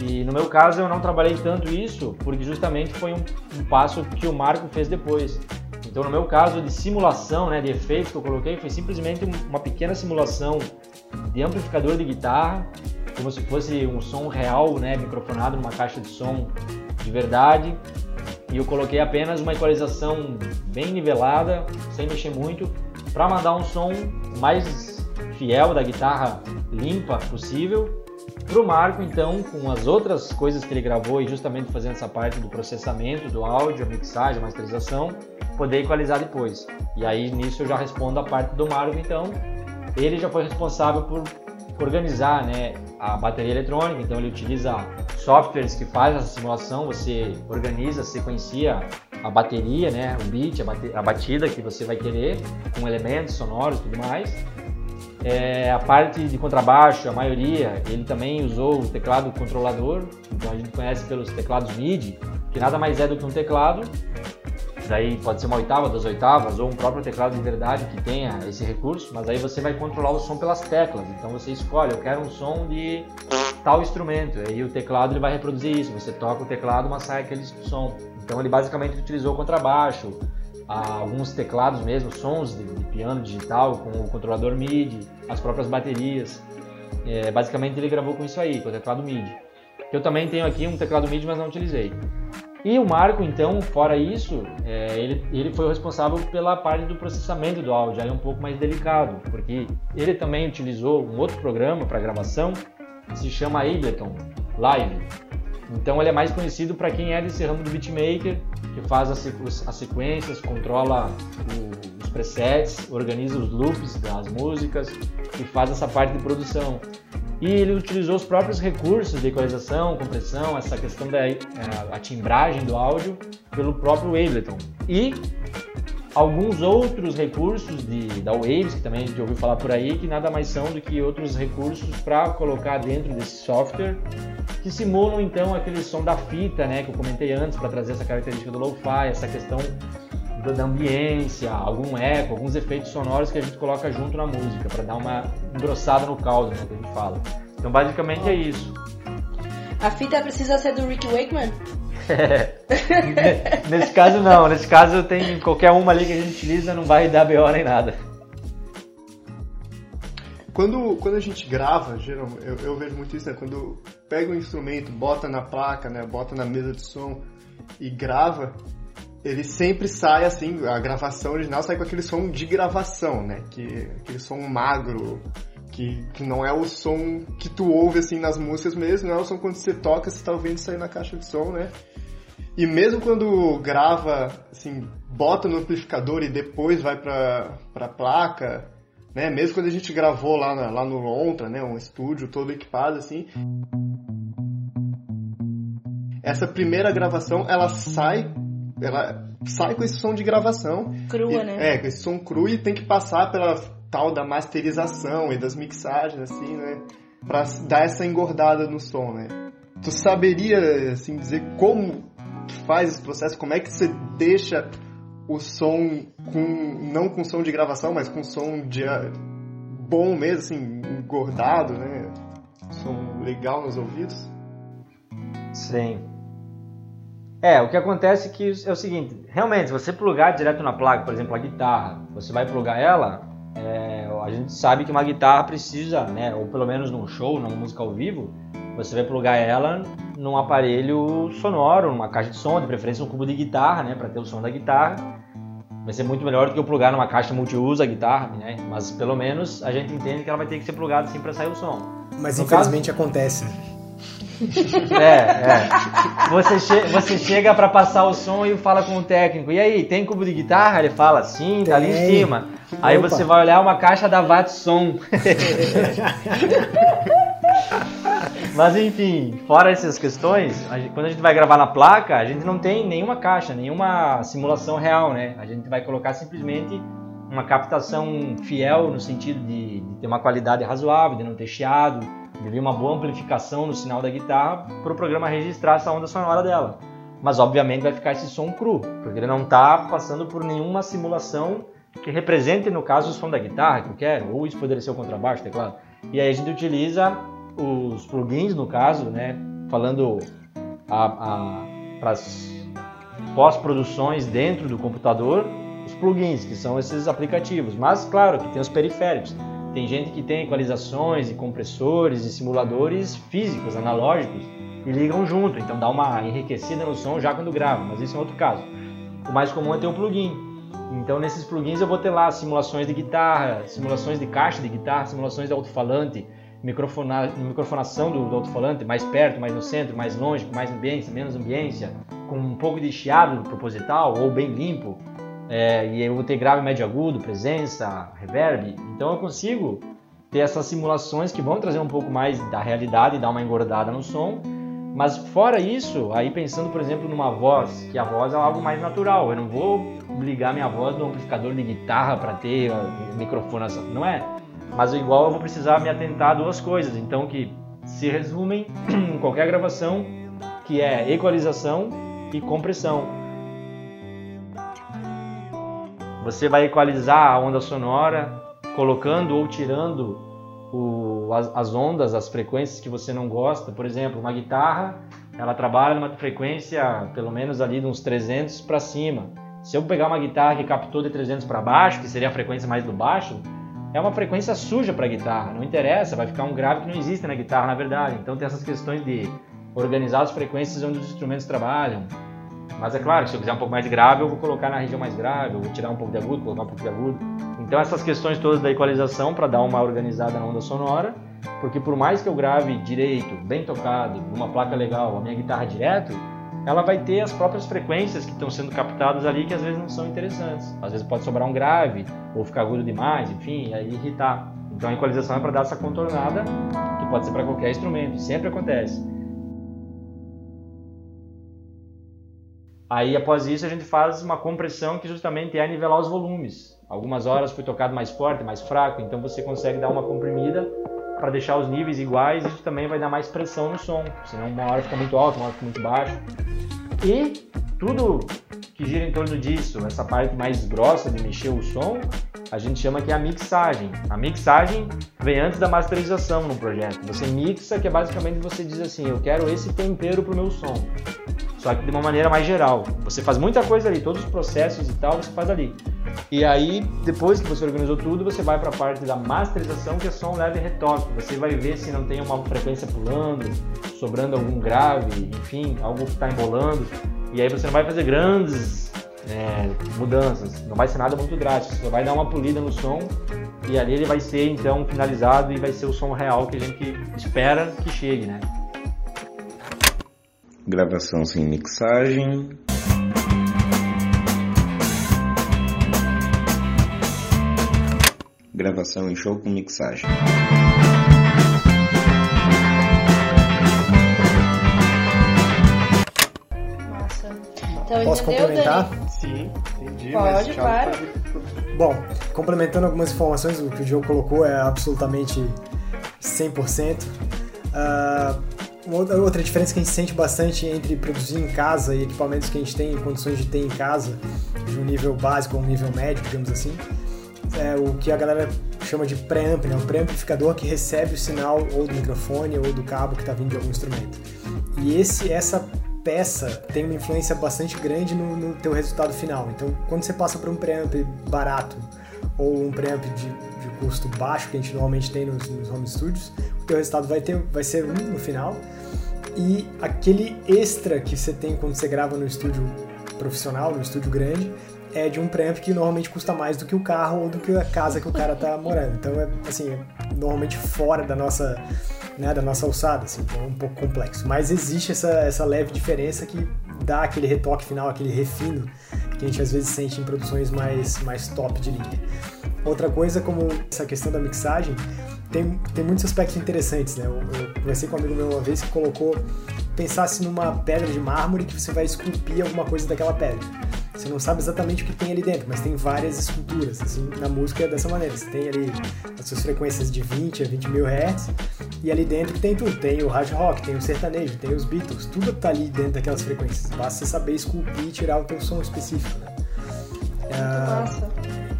E no meu caso eu não trabalhei tanto isso, porque justamente foi um, um passo que o Marco fez depois. Então no meu caso de simulação, né, de efeitos que eu coloquei, foi simplesmente uma pequena simulação de amplificador de guitarra, como se fosse um som real, né, microfonado numa caixa de som de verdade, e eu coloquei apenas uma equalização bem nivelada, sem mexer muito, para mandar um som mais fiel da guitarra limpa possível. Para o Marco, então, com as outras coisas que ele gravou e justamente fazendo essa parte do processamento do áudio, a mixagem, a masterização, poder equalizar depois. E aí nisso eu já respondo a parte do Marco, então. Ele já foi responsável por organizar né, a bateria eletrônica, então ele utiliza softwares que fazem essa simulação, você organiza, sequencia a bateria, né, o beat, a batida que você vai querer, com elementos sonoros e tudo mais. É, a parte de contrabaixo, a maioria, ele também usou o teclado controlador, então a gente conhece pelos teclados MIDI, que nada mais é do que um teclado, daí pode ser uma oitava, duas oitavas, ou um próprio teclado de verdade que tenha esse recurso, mas aí você vai controlar o som pelas teclas, então você escolhe, eu quero um som de tal instrumento, aí o teclado ele vai reproduzir isso, você toca o teclado, mas sai aquele som. Então ele basicamente utilizou contrabaixo, alguns teclados mesmo, sons de, de, piano digital com o controlador MIDI, as próprias baterias. É, basicamente ele gravou com isso aí, com o teclado MIDI. Eu também tenho aqui um teclado MIDI, mas não utilizei. E o Marco, então, fora isso, é, ele, ele foi o responsável pela parte do processamento do áudio, aí é um pouco mais delicado, porque ele também utilizou um outro programa para gravação, que se chama Ableton Live. Então ele é mais conhecido para quem é desse ramo do beatmaker, que faz as, as sequências, controla o, presets, organiza os loops das músicas e faz essa parte de produção. E ele utilizou os próprios recursos de equalização, compressão, essa questão da é, a timbragem do áudio pelo próprio Ableton. E alguns outros recursos de, da Waves, que também a gente ouviu falar por aí, que nada mais são do que outros recursos para colocar dentro desse software, que simulam então aquele som da fita, né, que eu comentei antes, para trazer essa característica do lo-fi, essa questão da ambiência, algum eco, alguns efeitos sonoros que a gente coloca junto na música, para dar uma engrossada no caldo, né, que a gente fala. Então basicamente é isso. A fita precisa ser do Rick Wakeman? É. Nesse caso não, nesse caso tem qualquer uma ali que a gente utiliza, não vai dar BO nem nada. Quando, quando a gente grava, geralmente, eu, eu vejo muito isso, né? Quando pega um instrumento, bota na placa, né? Bota na mesa de som e grava, ele sempre sai assim, a gravação original sai com aquele som de gravação, né? Que, aquele som magro, que, que não é o som que tu ouve assim nas músicas mesmo, não é o som quando você toca, você tá ouvindo sair na caixa de som, né? E mesmo quando grava, assim, bota no amplificador e depois vai pra, pra placa, né? Mesmo quando a gente gravou lá, na, lá no Lontra, né? Um estúdio todo equipado, assim. Essa primeira gravação, ela sai, ela sai com esse som de gravação. Crua, e, né? É, com esse som cru e tem que passar pela tal da masterização e das mixagens, assim, né? Pra dar essa engordada no som, né? Tu saberia, assim, dizer como faz esse processo? Como é que você deixa o som com não com som de gravação, mas com som de ah, bom mesmo, assim, engordado, né? Som legal nos ouvidos? Sim. É, o que acontece é que é o seguinte, realmente, se você plugar direto na placa, por exemplo, a guitarra, você vai plugar ela, é, a gente sabe que uma guitarra precisa, né, ou pelo menos num show, numa música ao vivo, você vai plugar ela num aparelho sonoro, numa caixa de som, de preferência um cubo de guitarra, né, para ter o som da guitarra. Vai ser muito melhor do que eu plugar numa caixa multiuso a guitarra, né? Mas pelo menos a gente entende que ela vai ter que ser plugada assim para sair o som. Mas No infelizmente acontece. É, é. Você, che você chega para passar o som e fala com o técnico: e aí, tem cubo de guitarra? Ele fala: sim, tá ali em cima. Aí Opa. você vai olhar uma caixa da Vatson. Mas enfim, fora essas questões, a gente- quando a gente vai gravar na placa, a gente não tem nenhuma caixa, nenhuma simulação real, né? A gente vai colocar simplesmente uma captação fiel no sentido de, de ter uma qualidade razoável, de não ter chiado, de vir uma boa amplificação no sinal da guitarra para o programa registrar essa onda sonora dela. Mas obviamente vai ficar esse som cru, porque ele não está passando por nenhuma simulação que represente, no caso, o som da guitarra que eu quero, ou isso poderia ser o contrabaixo, teclado. E aí a gente utiliza os plugins, no caso, né, falando para as pós-produções dentro do computador, os plugins, que são esses aplicativos. Mas, claro, que tem os periféricos. Tem gente que tem equalizações e compressores e simuladores físicos, analógicos, e ligam junto, então dá uma enriquecida no som já quando grava, mas isso é outro caso. O mais comum é ter um plugin. Então nesses plugins eu vou ter lá simulações de guitarra, simulações de caixa de guitarra, simulações de alto-falante, microfona, microfonação do, do alto-falante, mais perto, mais no centro, mais longe, mais ambiência, menos ambiência, com um pouco de chiado proposital ou bem limpo. É, e eu vou ter grave, médio agudo, presença, reverb. Então eu consigo ter essas simulações que vão trazer um pouco mais da realidade dar uma engordada no som, Mas fora isso, aí pensando, por exemplo, numa voz, que a voz é algo mais natural. Eu não vou ligar minha voz no amplificador de guitarra para ter microfone, não é? Mas igual eu vou precisar me atentar a duas coisas, então que se resumem em qualquer gravação, que é equalização e compressão. Você vai equalizar a onda sonora colocando ou tirando o, as, as, ondas, as frequências que você não gosta. Por exemplo, uma guitarra, ela trabalha numa frequência pelo menos ali de uns 300 para cima. Se eu pegar uma guitarra que captou de 300 para baixo, que seria a frequência mais do baixo, é uma frequência suja para a guitarra, não interessa, vai ficar um grave que não existe na guitarra, na verdade. Então tem essas questões de organizar as frequências onde os instrumentos trabalham. Mas é claro, se eu quiser um pouco mais grave, eu vou colocar na região mais grave, eu vou tirar um pouco de agudo, colocar um pouco de agudo. Então essas questões todas da equalização para dar uma organizada na onda sonora, porque por mais que eu grave direito, bem tocado, numa placa legal, a minha guitarra direto, ela vai ter as próprias frequências que estão sendo captadas ali que às vezes não são interessantes. Às vezes pode sobrar um grave ou ficar agudo demais, enfim, e aí irritar. Então a equalização é para dar essa contornada, que pode ser para qualquer instrumento, sempre acontece. Aí após isso a gente faz uma compressão que justamente é nivelar os volumes. Algumas horas foi tocado mais forte, mais fraco, então você consegue dar uma comprimida para deixar os níveis iguais, isso também vai dar mais pressão no som, senão uma hora fica muito alto, uma hora fica muito baixo. E tudo que gira em torno disso, essa parte mais grossa de mexer o som, a gente chama que é a mixagem. A mixagem vem antes da masterização no projeto. Você mixa, que é basicamente você diz assim, eu quero esse tempero pro meu som. Só que de uma maneira mais geral. Você faz muita coisa ali, todos os processos e tal, você faz ali. E aí, depois que você organizou tudo, você vai para a parte da masterização, que é só um leve retoque. Você vai ver se não tem uma frequência pulando, sobrando algum grave, enfim, algo que está embolando. E aí você não vai fazer grandes é, mudanças, não vai ser nada muito drástico. Você vai dar uma polida no som e ali ele vai ser então finalizado e vai ser o som real que a gente espera que chegue, né? Gravação sem mixagem, gravação em show com mixagem. Massa. Então, Posso entendeu, complementar? Dani? Sim, entendi. Pode, claro. pode- Bom, complementando algumas informações, o que o Diogo colocou é absolutamente 100%. Ah, uma outra- diferença que a gente sente bastante entre produzir em casa e equipamentos que a gente tem em condições de ter em casa, de um nível básico ou um nível médio, digamos assim, é o que a galera chama de preamp, né? um pré-amplificador que recebe o sinal ou do microfone ou do cabo que está vindo de algum instrumento. E esse, essa peça tem uma influência bastante grande no, no teu resultado final. Então, quando você passa para um preamp barato ou um preamp de custo baixo que a gente normalmente tem nos, nos home studios, o teu resultado vai, ter, vai ser um no final. E aquele extra que você tem quando você grava no estúdio profissional, no estúdio grande, é de um preamp que normalmente custa mais do que o carro ou do que a casa que o cara tá morando. Então é assim, é normalmente fora da nossa, né, da nossa alçada, assim, é um pouco complexo. Mas existe essa, essa leve diferença que dá aquele retoque final, aquele refino que a gente às vezes sente em produções mais, mais top de linha. Outra coisa, como essa questão da mixagem, tem, tem muitos aspectos interessantes, né? Eu, eu conversei com um amigo meu uma vez que colocou, pensasse numa pedra de mármore que você vai esculpir alguma coisa daquela pedra. Você não sabe exatamente o que tem ali dentro, mas tem várias esculturas. Assim, na música é dessa maneira. Você tem ali as suas frequências de 20 a 20 mil hertz, e ali dentro tem tudo. Tem o hard rock, tem o sertanejo, tem os Beatles, tudo tá ali dentro daquelas frequências. Basta você saber esculpir e tirar o teu som específico, né? Ah, Massa.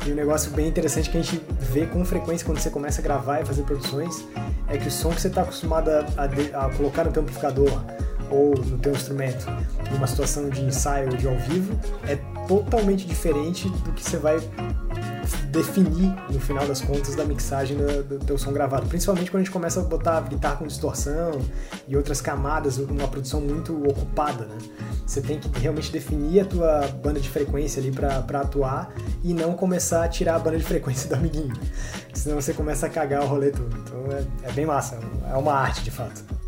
e um negócio bem interessante que a gente vê com frequência quando você começa a gravar e fazer produções é que o som que você está acostumado a, a a colocar no teu amplificador ou no teu instrumento numa situação de ensaio de ao vivo é totalmente diferente do que você vai definir no final das contas da mixagem do, do teu som gravado. Principalmente quando a gente começa a botar guitarra com distorção e outras camadas numa produção muito ocupada, né? Você tem que realmente definir a tua banda de frequência ali pra atuar e não começar a tirar a banda de frequência do amiguinho. Senão você começa a cagar o rolê todo. Então é, é bem massa, é uma arte de fato.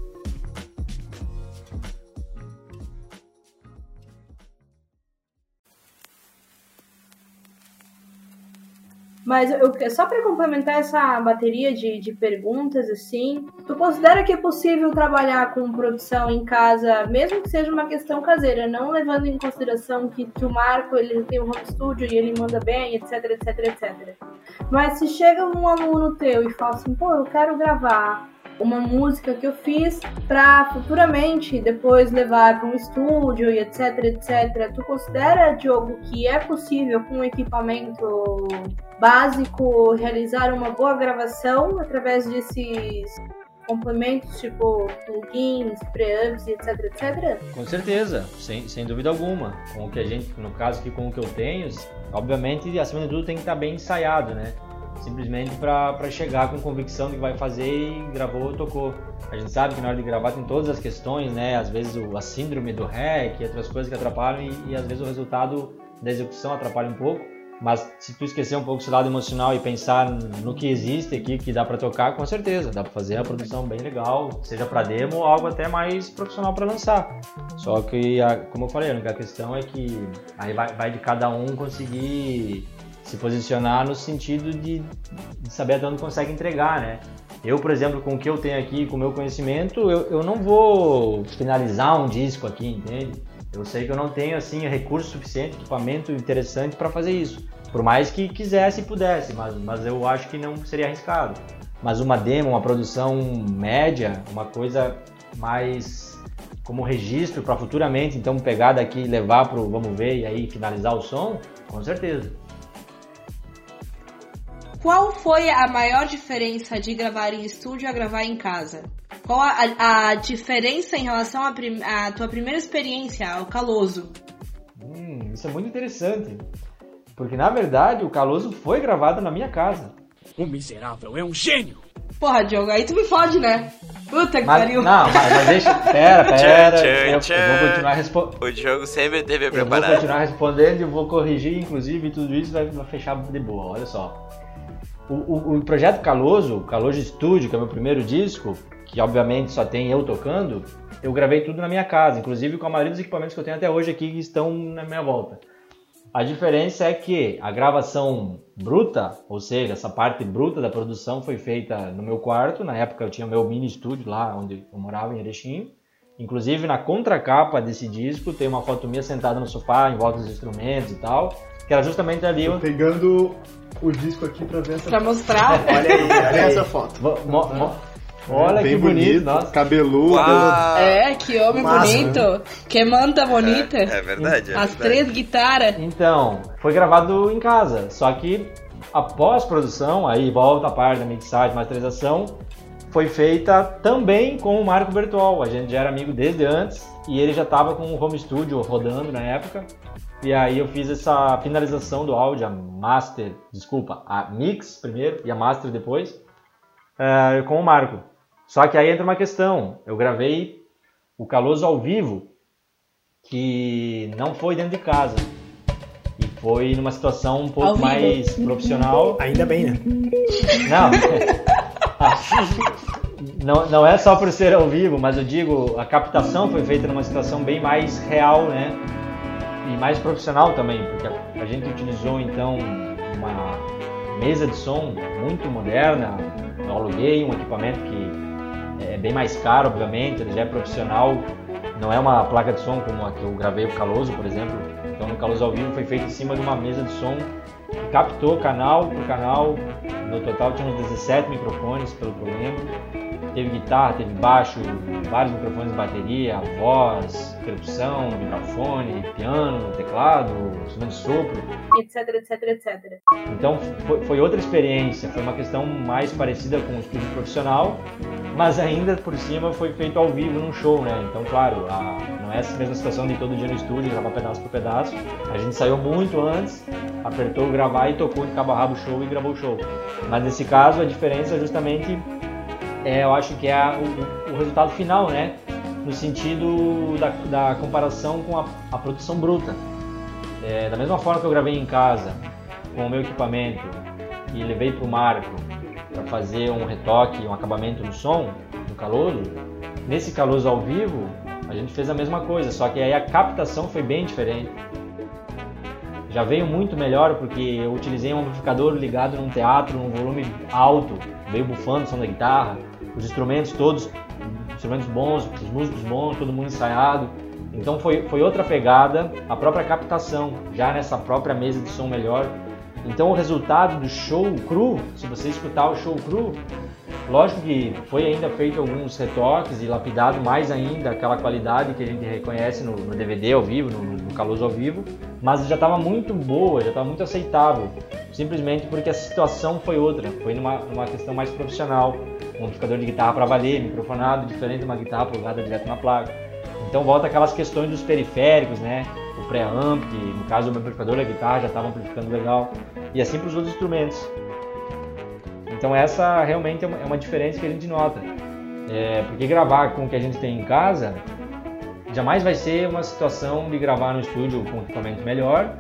Mas eu, só para complementar essa bateria de, de perguntas, assim, tu considera que é possível trabalhar com produção em casa, mesmo que seja uma questão caseira, não levando em consideração que, que o Marco ele tem um home studio e ele manda bem, etc, etc, etc. Mas se chega um aluno teu e fala assim, pô, eu quero gravar uma música que eu fiz para futuramente depois levar para um estúdio e etc, etc. Tu considera, Diogo, que é possível com um equipamento básico realizar uma boa gravação através desses complementos tipo plugins, preamps, etc, etc? Com certeza, sem, sem dúvida alguma. Com o que a gente, no caso aqui com o que eu tenho, obviamente, acima de tudo tem que estar bem ensaiado, né? Simplesmente para chegar com convicção de que vai fazer e gravou, tocou. A gente sabe que na hora de gravar tem todas as questões, né? Às vezes o, a síndrome do REC outras coisas que atrapalham e, e às vezes o resultado da execução atrapalha um pouco. Mas se tu esquecer um pouco esse lado emocional e pensar no que existe aqui, que dá para tocar, com certeza, dá para fazer a produção bem legal, seja para demo ou algo até mais profissional para lançar. Só que, como eu falei, a única questão é que aí vai, vai de cada um conseguir se posicionar no sentido de, de saber até onde consegue entregar, né? Eu, por exemplo, com o que eu tenho aqui, com o meu conhecimento, eu, eu não vou finalizar um disco aqui, entende? Eu sei que eu não tenho assim recurso suficiente, equipamento interessante para fazer isso. Por mais que quisesse e pudesse, mas, mas eu acho que não seria arriscado. Mas uma demo, uma produção média, uma coisa mais como registro para futuramente, então pegar daqui e levar para o vamos ver e aí finalizar o som, com certeza. Qual foi a maior diferença de gravar em estúdio a gravar em casa? Qual a, a diferença em relação à tua primeira experiência, ao Caloso? Hum, isso é muito interessante. Porque na verdade o Caloso foi gravado na minha casa. O miserável é um gênio! Porra, Diogo, aí tu me fode, né? Puta que mas, pariu. Não, mas, mas deixa. Pera, pera. Tchan, eu, tchan. eu, vou continuar respondendo. O Diogo sempre teve preparado. Eu vou continuar respondendo e vou corrigir, inclusive, tudo isso vai fechar de boa. Olha só. O, o, o projeto Caloso, Caloso Studio, que é o meu primeiro disco, que obviamente só tem eu tocando, eu gravei tudo na minha casa, inclusive com a maioria dos equipamentos que eu tenho até hoje aqui que estão na minha volta. A diferença é que a gravação bruta, ou seja, essa parte bruta da produção foi feita no meu quarto. Na época eu tinha o meu mini estúdio lá onde eu morava em Erechim. Inclusive na contracapa desse disco tem uma foto minha sentada no sofá em volta dos instrumentos e tal, que era justamente ali. Tô pegando o disco aqui pra ver essa Pra mostrar? olha aí, olha essa foto. Mo mo mo olha é, que bonito, bonito nossa. cabeludo. Uau. É, que homem Massa, bonito. Que manta bonita. É, é verdade. É As verdade. três guitarras. Então, foi gravado em casa, só que a pós-produção, aí volta a parte da mixagem, masterização, foi feita também com o Marco Bertol. A gente já era amigo desde antes e ele já estava com o home studio rodando na época. E aí eu fiz essa finalização do áudio, a master, desculpa, a mix primeiro e a master depois, é, com o Marco. Só que aí entra uma questão, eu gravei o Caloso ao vivo, que não foi dentro de casa. E foi numa situação um pouco mais profissional. Ainda bem, né? Não. não, não é só por ser ao vivo, mas eu digo, a captação foi feita numa situação bem mais real, né? E mais profissional também, porque a gente utilizou então uma mesa de som muito moderna. Eu aluguei um equipamento que é bem mais caro, obviamente, ele já é profissional, não é uma placa de som como a que eu gravei o Caloso, por exemplo. Então, no Caloso ao vivo foi feito em cima de uma mesa de som que captou canal por canal. No total tinha uns 17 microfones, pelo lembro teve guitarra, teve baixo, vários microfones de bateria, voz, percussão, microfone, piano, teclado, instrumento de sopro, etc, etc, etc. Então foi, foi, outra experiência, foi uma questão mais parecida com o estúdio profissional, mas ainda por cima foi feito ao vivo num show, né? Então, claro, a, não é essa mesma situação de todo dia no estúdio, gravar pedaço por pedaço. A gente saiu muito antes, apertou gravar e tocou de cabo a rabo o show e gravou o show. Mas nesse caso a diferença é justamente é, eu acho que é a, o, o, resultado final, né? No sentido da, da comparação com a, a produção bruta. É, da mesma forma que eu gravei em casa com o meu equipamento e levei para o Marco para fazer um retoque, um acabamento no som, no Caloso, nesse Caloso ao vivo a gente fez a mesma coisa, só que aí a captação foi bem diferente. já veio muito melhor porque eu utilizei um amplificador ligado num teatro num volume alto, veio bufando o som da guitarra, os instrumentos todos, instrumentos bons, os músicos bons, todo mundo ensaiado. Então foi, foi outra pegada, a própria captação, já nessa própria mesa de som melhor. Então o resultado do show cru, se você escutar o show cru, lógico que foi ainda feito alguns retoques e lapidado mais ainda aquela qualidade que a gente reconhece no, no DVD ao vivo, no, no Caluso ao vivo, mas já estava muito boa, já estava muito aceitável, simplesmente porque a situação foi outra, foi numa, numa questão mais profissional, amplificador de guitarra para valer, microfonado, diferente de uma guitarra plugada direto na placa. Então volta aquelas questões dos periféricos, né? O pré-amp, que no caso do amplificador da guitarra já estava amplificando legal, e assim para os outros instrumentos. Então essa realmente é uma, é uma diferença que a gente nota. É, porque gravar com o que a gente tem em casa jamais vai ser uma situação de gravar no estúdio com equipamento melhor,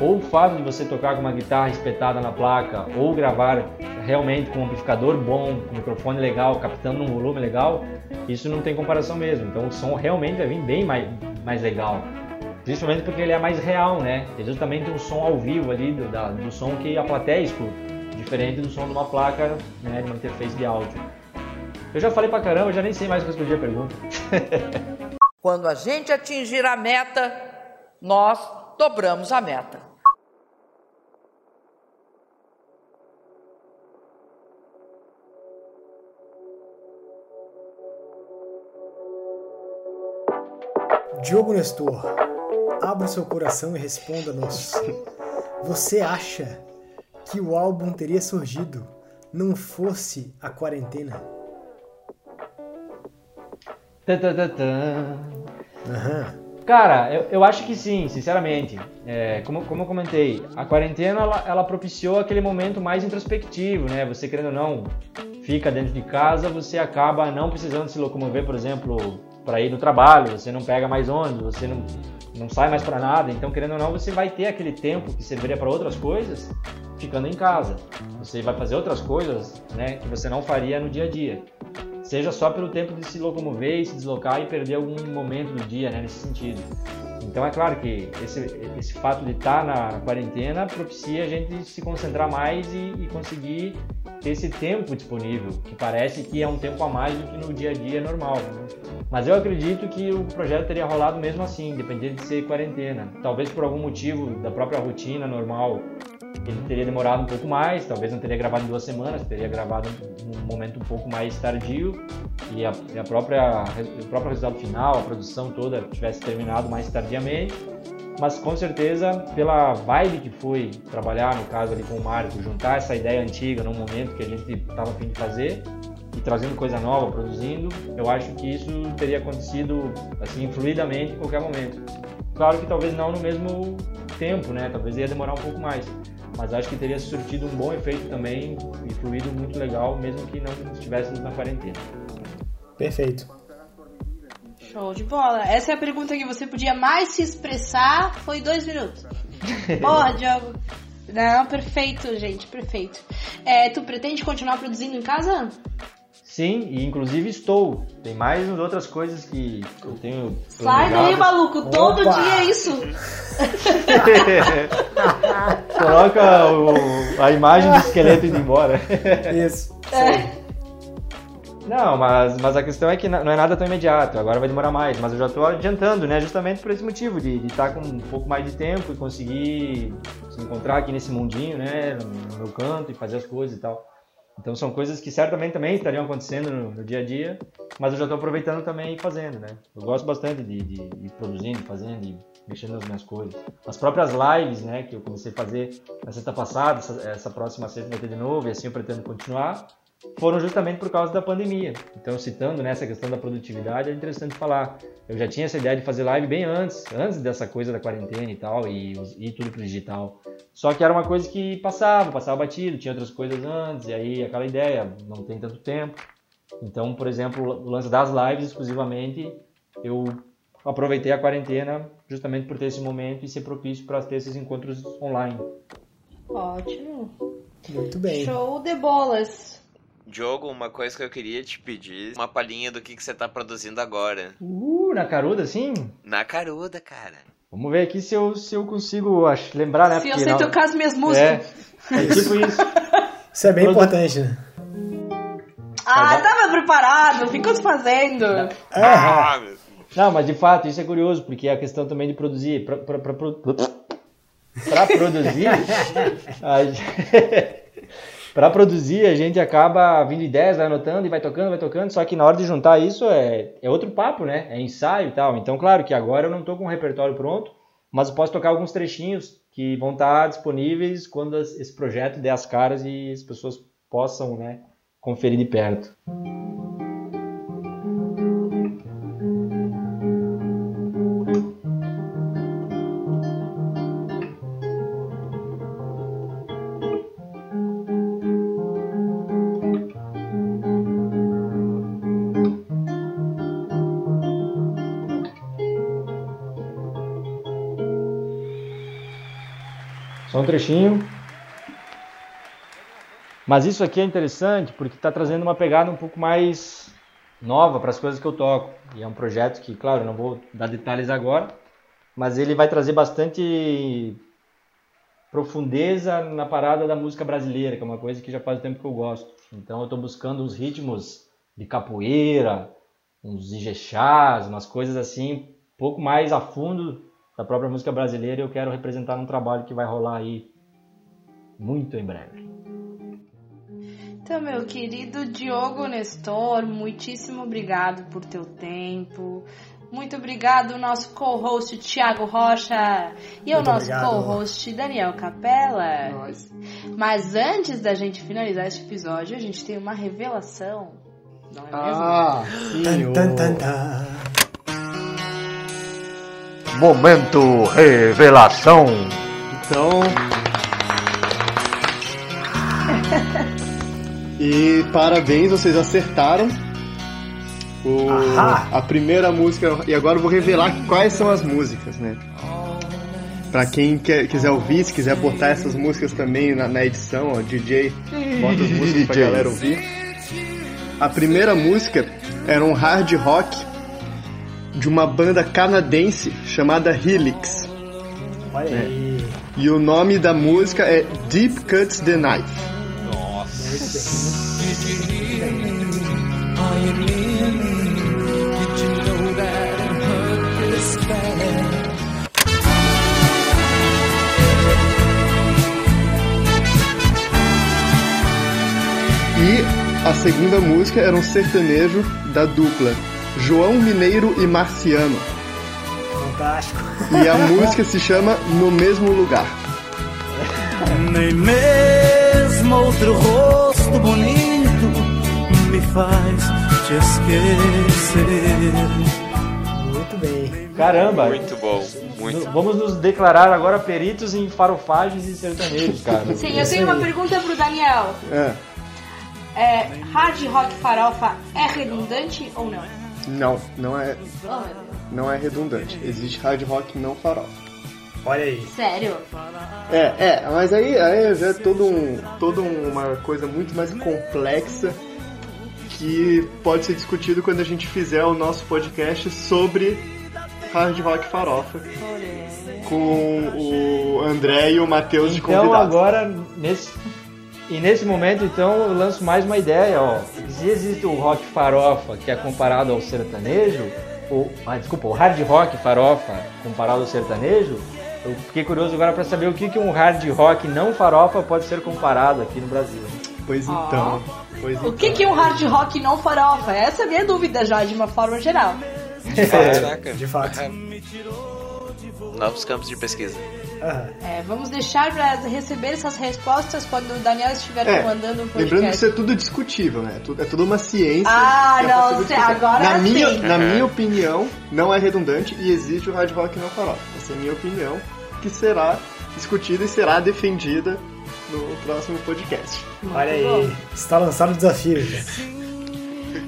ou o fato de você tocar com uma guitarra espetada na placa, ou gravar realmente com um amplificador bom, com um microfone legal, captando um volume legal, isso não tem comparação mesmo. Então o som realmente vai vir bem mais, mais legal. Principalmente porque ele é mais real, né? Tem justamente um som ao vivo ali do, da, do som que a plateia escuta, diferente do som de uma placa, né, de uma interface de áudio. Eu já falei pra caramba, já nem sei mais responder a pergunta. Quando a gente atingir a meta, nós dobramos a meta. Diogo Nestor, abra seu coração e responda-nos. Você acha que o álbum teria surgido não fosse a quarentena? Tã, tã, tã, tã. Cara, eu, eu acho que sim, sinceramente. É, como, como eu comentei, a quarentena ela, ela propiciou aquele momento mais introspectivo, né? Você querendo ou não, fica dentro de casa, você acaba não precisando se locomover, por exemplo, para ir no trabalho, você não pega mais ônibus, você não, não sai mais para nada. Então, querendo ou não, você vai ter aquele tempo que serviria para outras coisas ficando em casa. Você vai fazer outras coisas né, que você não faria no dia a dia. Seja só pelo tempo de se locomover e se deslocar e perder algum momento do dia né, nesse sentido. Então é claro que esse, esse fato de estar na quarentena propicia a gente se concentrar mais e, e, conseguir ter esse tempo disponível, que parece que é um tempo a mais do que no dia a dia normal. Né? Mas eu acredito que o projeto teria rolado mesmo assim, independente de ser quarentena. Talvez por algum motivo da própria rotina normal ele teria demorado um pouco mais, talvez não teria gravado em duas semanas, teria gravado num momento um pouco mais tardio e a, a própria, o próprio resultado final, a produção toda tivesse terminado mais tardiamente. Mas com certeza, pela vibe que foi trabalhar, no caso ali com o Marco, juntar essa ideia antiga num momento que a gente estava a fim de fazer e trazendo coisa nova, produzindo, eu acho que isso teria acontecido assim fluidamente em qualquer momento. Claro que talvez não no mesmo tempo, né? Talvez ia demorar um pouco mais mas acho que teria surtido um bom efeito também e fluído muito legal, mesmo que não estivéssemos na quarentena. Perfeito. Show de bola. Essa é a pergunta que você podia mais se expressar. Foi dois minutos. Boa, Diogo. Não, perfeito, gente, perfeito. É, tu pretende continuar produzindo em casa? Sim, e inclusive estou. Tem mais outras coisas que eu tenho. Sai daí, maluco, todo Opa! dia é isso. Coloca o, a imagem do esqueleto indo embora. Isso. É. Não, mas, mas a questão é que não é nada tão imediato, agora vai demorar mais, mas eu já estou adiantando, né? Justamente por esse motivo, de, de estar com um pouco mais de tempo e conseguir se encontrar aqui nesse mundinho, né? No meu canto e fazer as coisas e tal. Então são coisas que certamente também estariam acontecendo no, no dia a dia, mas eu já estou aproveitando também e fazendo, né? Eu gosto bastante de, de, de produzindo, fazendo, de mexendo nas minhas coisas. As próprias lives, né, que eu comecei a fazer na sexta passada, essa, essa próxima sexta vai ter de novo, e assim eu pretendo continuar, foram justamente por causa da pandemia. Então, citando nessa questão da produtividade, é interessante falar. Eu já tinha essa ideia de fazer live bem antes, antes dessa coisa da quarentena e tal, e, e tudo pro digital. Só que era uma coisa que passava, passava batido, tinha outras coisas antes, e aí aquela ideia, não tem tanto tempo. Então, por exemplo, o lance das lives exclusivamente, eu aproveitei a quarentena justamente por ter esse momento e ser propício para ter esses encontros online. Ótimo. Muito bem. Show de bolas. Diogo, uma coisa que eu queria te pedir, uma palhinha do que, que você tá produzindo agora. Uh, na caruda, sim? Na caruda, cara. Vamos ver aqui se eu, se eu consigo acho, lembrar, né? Se eu porque sei não- tocar as minhas músicas. É, é tipo isso. Isso é bem Produ- importante, né? Ah, tava preparado, ficou se fazendo. Ah, meu- Não, mas de fato, isso é curioso, porque é a questão também de produzir. Pra, pra, pra, pro- pra produzir. a gente- pra produzir, a gente acaba vindo ideias, vai anotando e vai tocando, vai tocando. Só que na hora de juntar isso é, é outro papo, né? É ensaio e tal. Então, claro que agora eu não tô com o repertório pronto, mas eu posso tocar alguns trechinhos que vão estar disponíveis quando esse projeto der as caras e as pessoas possam, né, conferir de perto. Trechinho. Mas isso aqui é interessante porque está trazendo uma pegada um pouco mais nova para as coisas que eu toco. E é um projeto que, claro, não vou dar detalhes agora, mas ele vai trazer bastante profundeza na parada da música brasileira, que é uma coisa que já faz tempo que eu gosto. Então eu estou buscando uns ritmos de capoeira, uns ijexás, umas coisas assim, um pouco mais a fundo da própria música brasileira e eu quero representar num trabalho que vai rolar aí muito em breve. Então, meu querido Diogo Nestor, muitíssimo obrigado por teu tempo. Muito obrigado, nosso co-host Thiago Rocha e ao Muito nosso co-host Daniel Capella. Nós. Mas antes da gente finalizar este episódio, a gente tem uma revelação. Não é mesmo? Ah, sim. Tan, o- tan, tan, tan. Momento revelação. Então. E parabéns, vocês acertaram. O- a primeira música. E agora eu vou revelar quais são as músicas, né? Pra quem quer, quiser ouvir, se quiser botar essas músicas também na, na edição, ó, DJ, bota as músicas pra galera ouvir. A primeira música era um hard rock de uma banda canadense chamada Helix. Olha aí. E o nome da música é Deep Cuts the Knife. E a segunda música era um sertanejo da dupla João Mineiro e Marciano. Fantástico. E a música se chama No Mesmo Lugar. Nem mesmo outro rosto bonito me faz te esquecer. Muito bem. Caramba! Muito bom, muito. Vamos nos declarar agora peritos em farofagens e sertanejos, cara. Sim, eu tenho uma pergunta pro Daniel. É, É, hard rock farofa é redundante ou não? Não, não é, não é redundante. Existe hard rock não farofa. Olha aí. Sério? É, é, mas aí, aí já é todo um, toda uma coisa muito mais complexa que pode ser discutido quando a gente fizer o nosso podcast sobre hard rock farofa com o André e o Matheus de Então convidados. agora, nesse, e nesse momento, então, eu lanço mais uma ideia, ó. Se existe o rock farofa que é comparado ao sertanejo, ou, ah, desculpa, o hard rock farofa comparado ao sertanejo, eu fiquei curioso agora para saber o que, que um hard rock não farofa pode ser comparado aqui no Brasil. Pois então, pois O que, que é um hard rock não farofa? Essa é a minha dúvida já, de uma forma geral. Caraca. De fato. Novos campos de pesquisa. Aham. É, vamos deixar para receber essas respostas quando o Daniel estiver É, comandando o Lembrando que podcast. isso é tudo discutível, né? Tudo- É tudo uma ciência. Ah, é não, ser cê- discutível. agora na sim. minha, Na Uhum. minha opinião, não é redundante e existe o hard rock não farofa. Essa é a minha opinião, que será discutida e será defendida no próximo podcast. Olha aí. Está lançado o desafio, gente.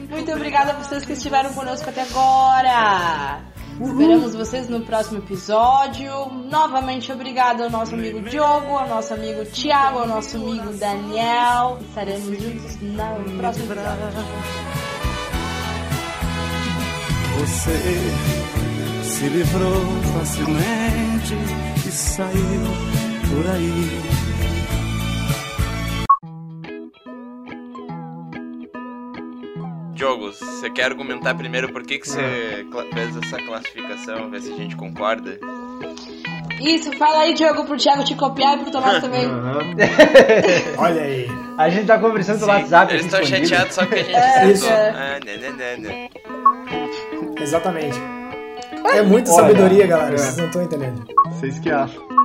Muito obrigada a vocês que estiveram conosco até agora. Esperamos vocês no próximo episódio. Novamente, obrigado ao nosso amigo Diogo, ao nosso amigo Thiago, ao nosso amigo Daniel. Estaremos juntos no próximo episódio. Você se livrou facilmente e saiu por aí. Diogo, você quer argumentar primeiro por que, que você fez essa classificação, ver se a gente concorda? Isso, fala aí, Diogo, pro Thiago te copiar e pro Tomás também. Olha aí. A gente tá conversando pelo WhatsApp. Eles estão chateados só porque a gente É, é. Ah, né, né, né, né. Exatamente. É muita Olha. sabedoria, galera. É. Vocês não estão entendendo. Vocês que acham.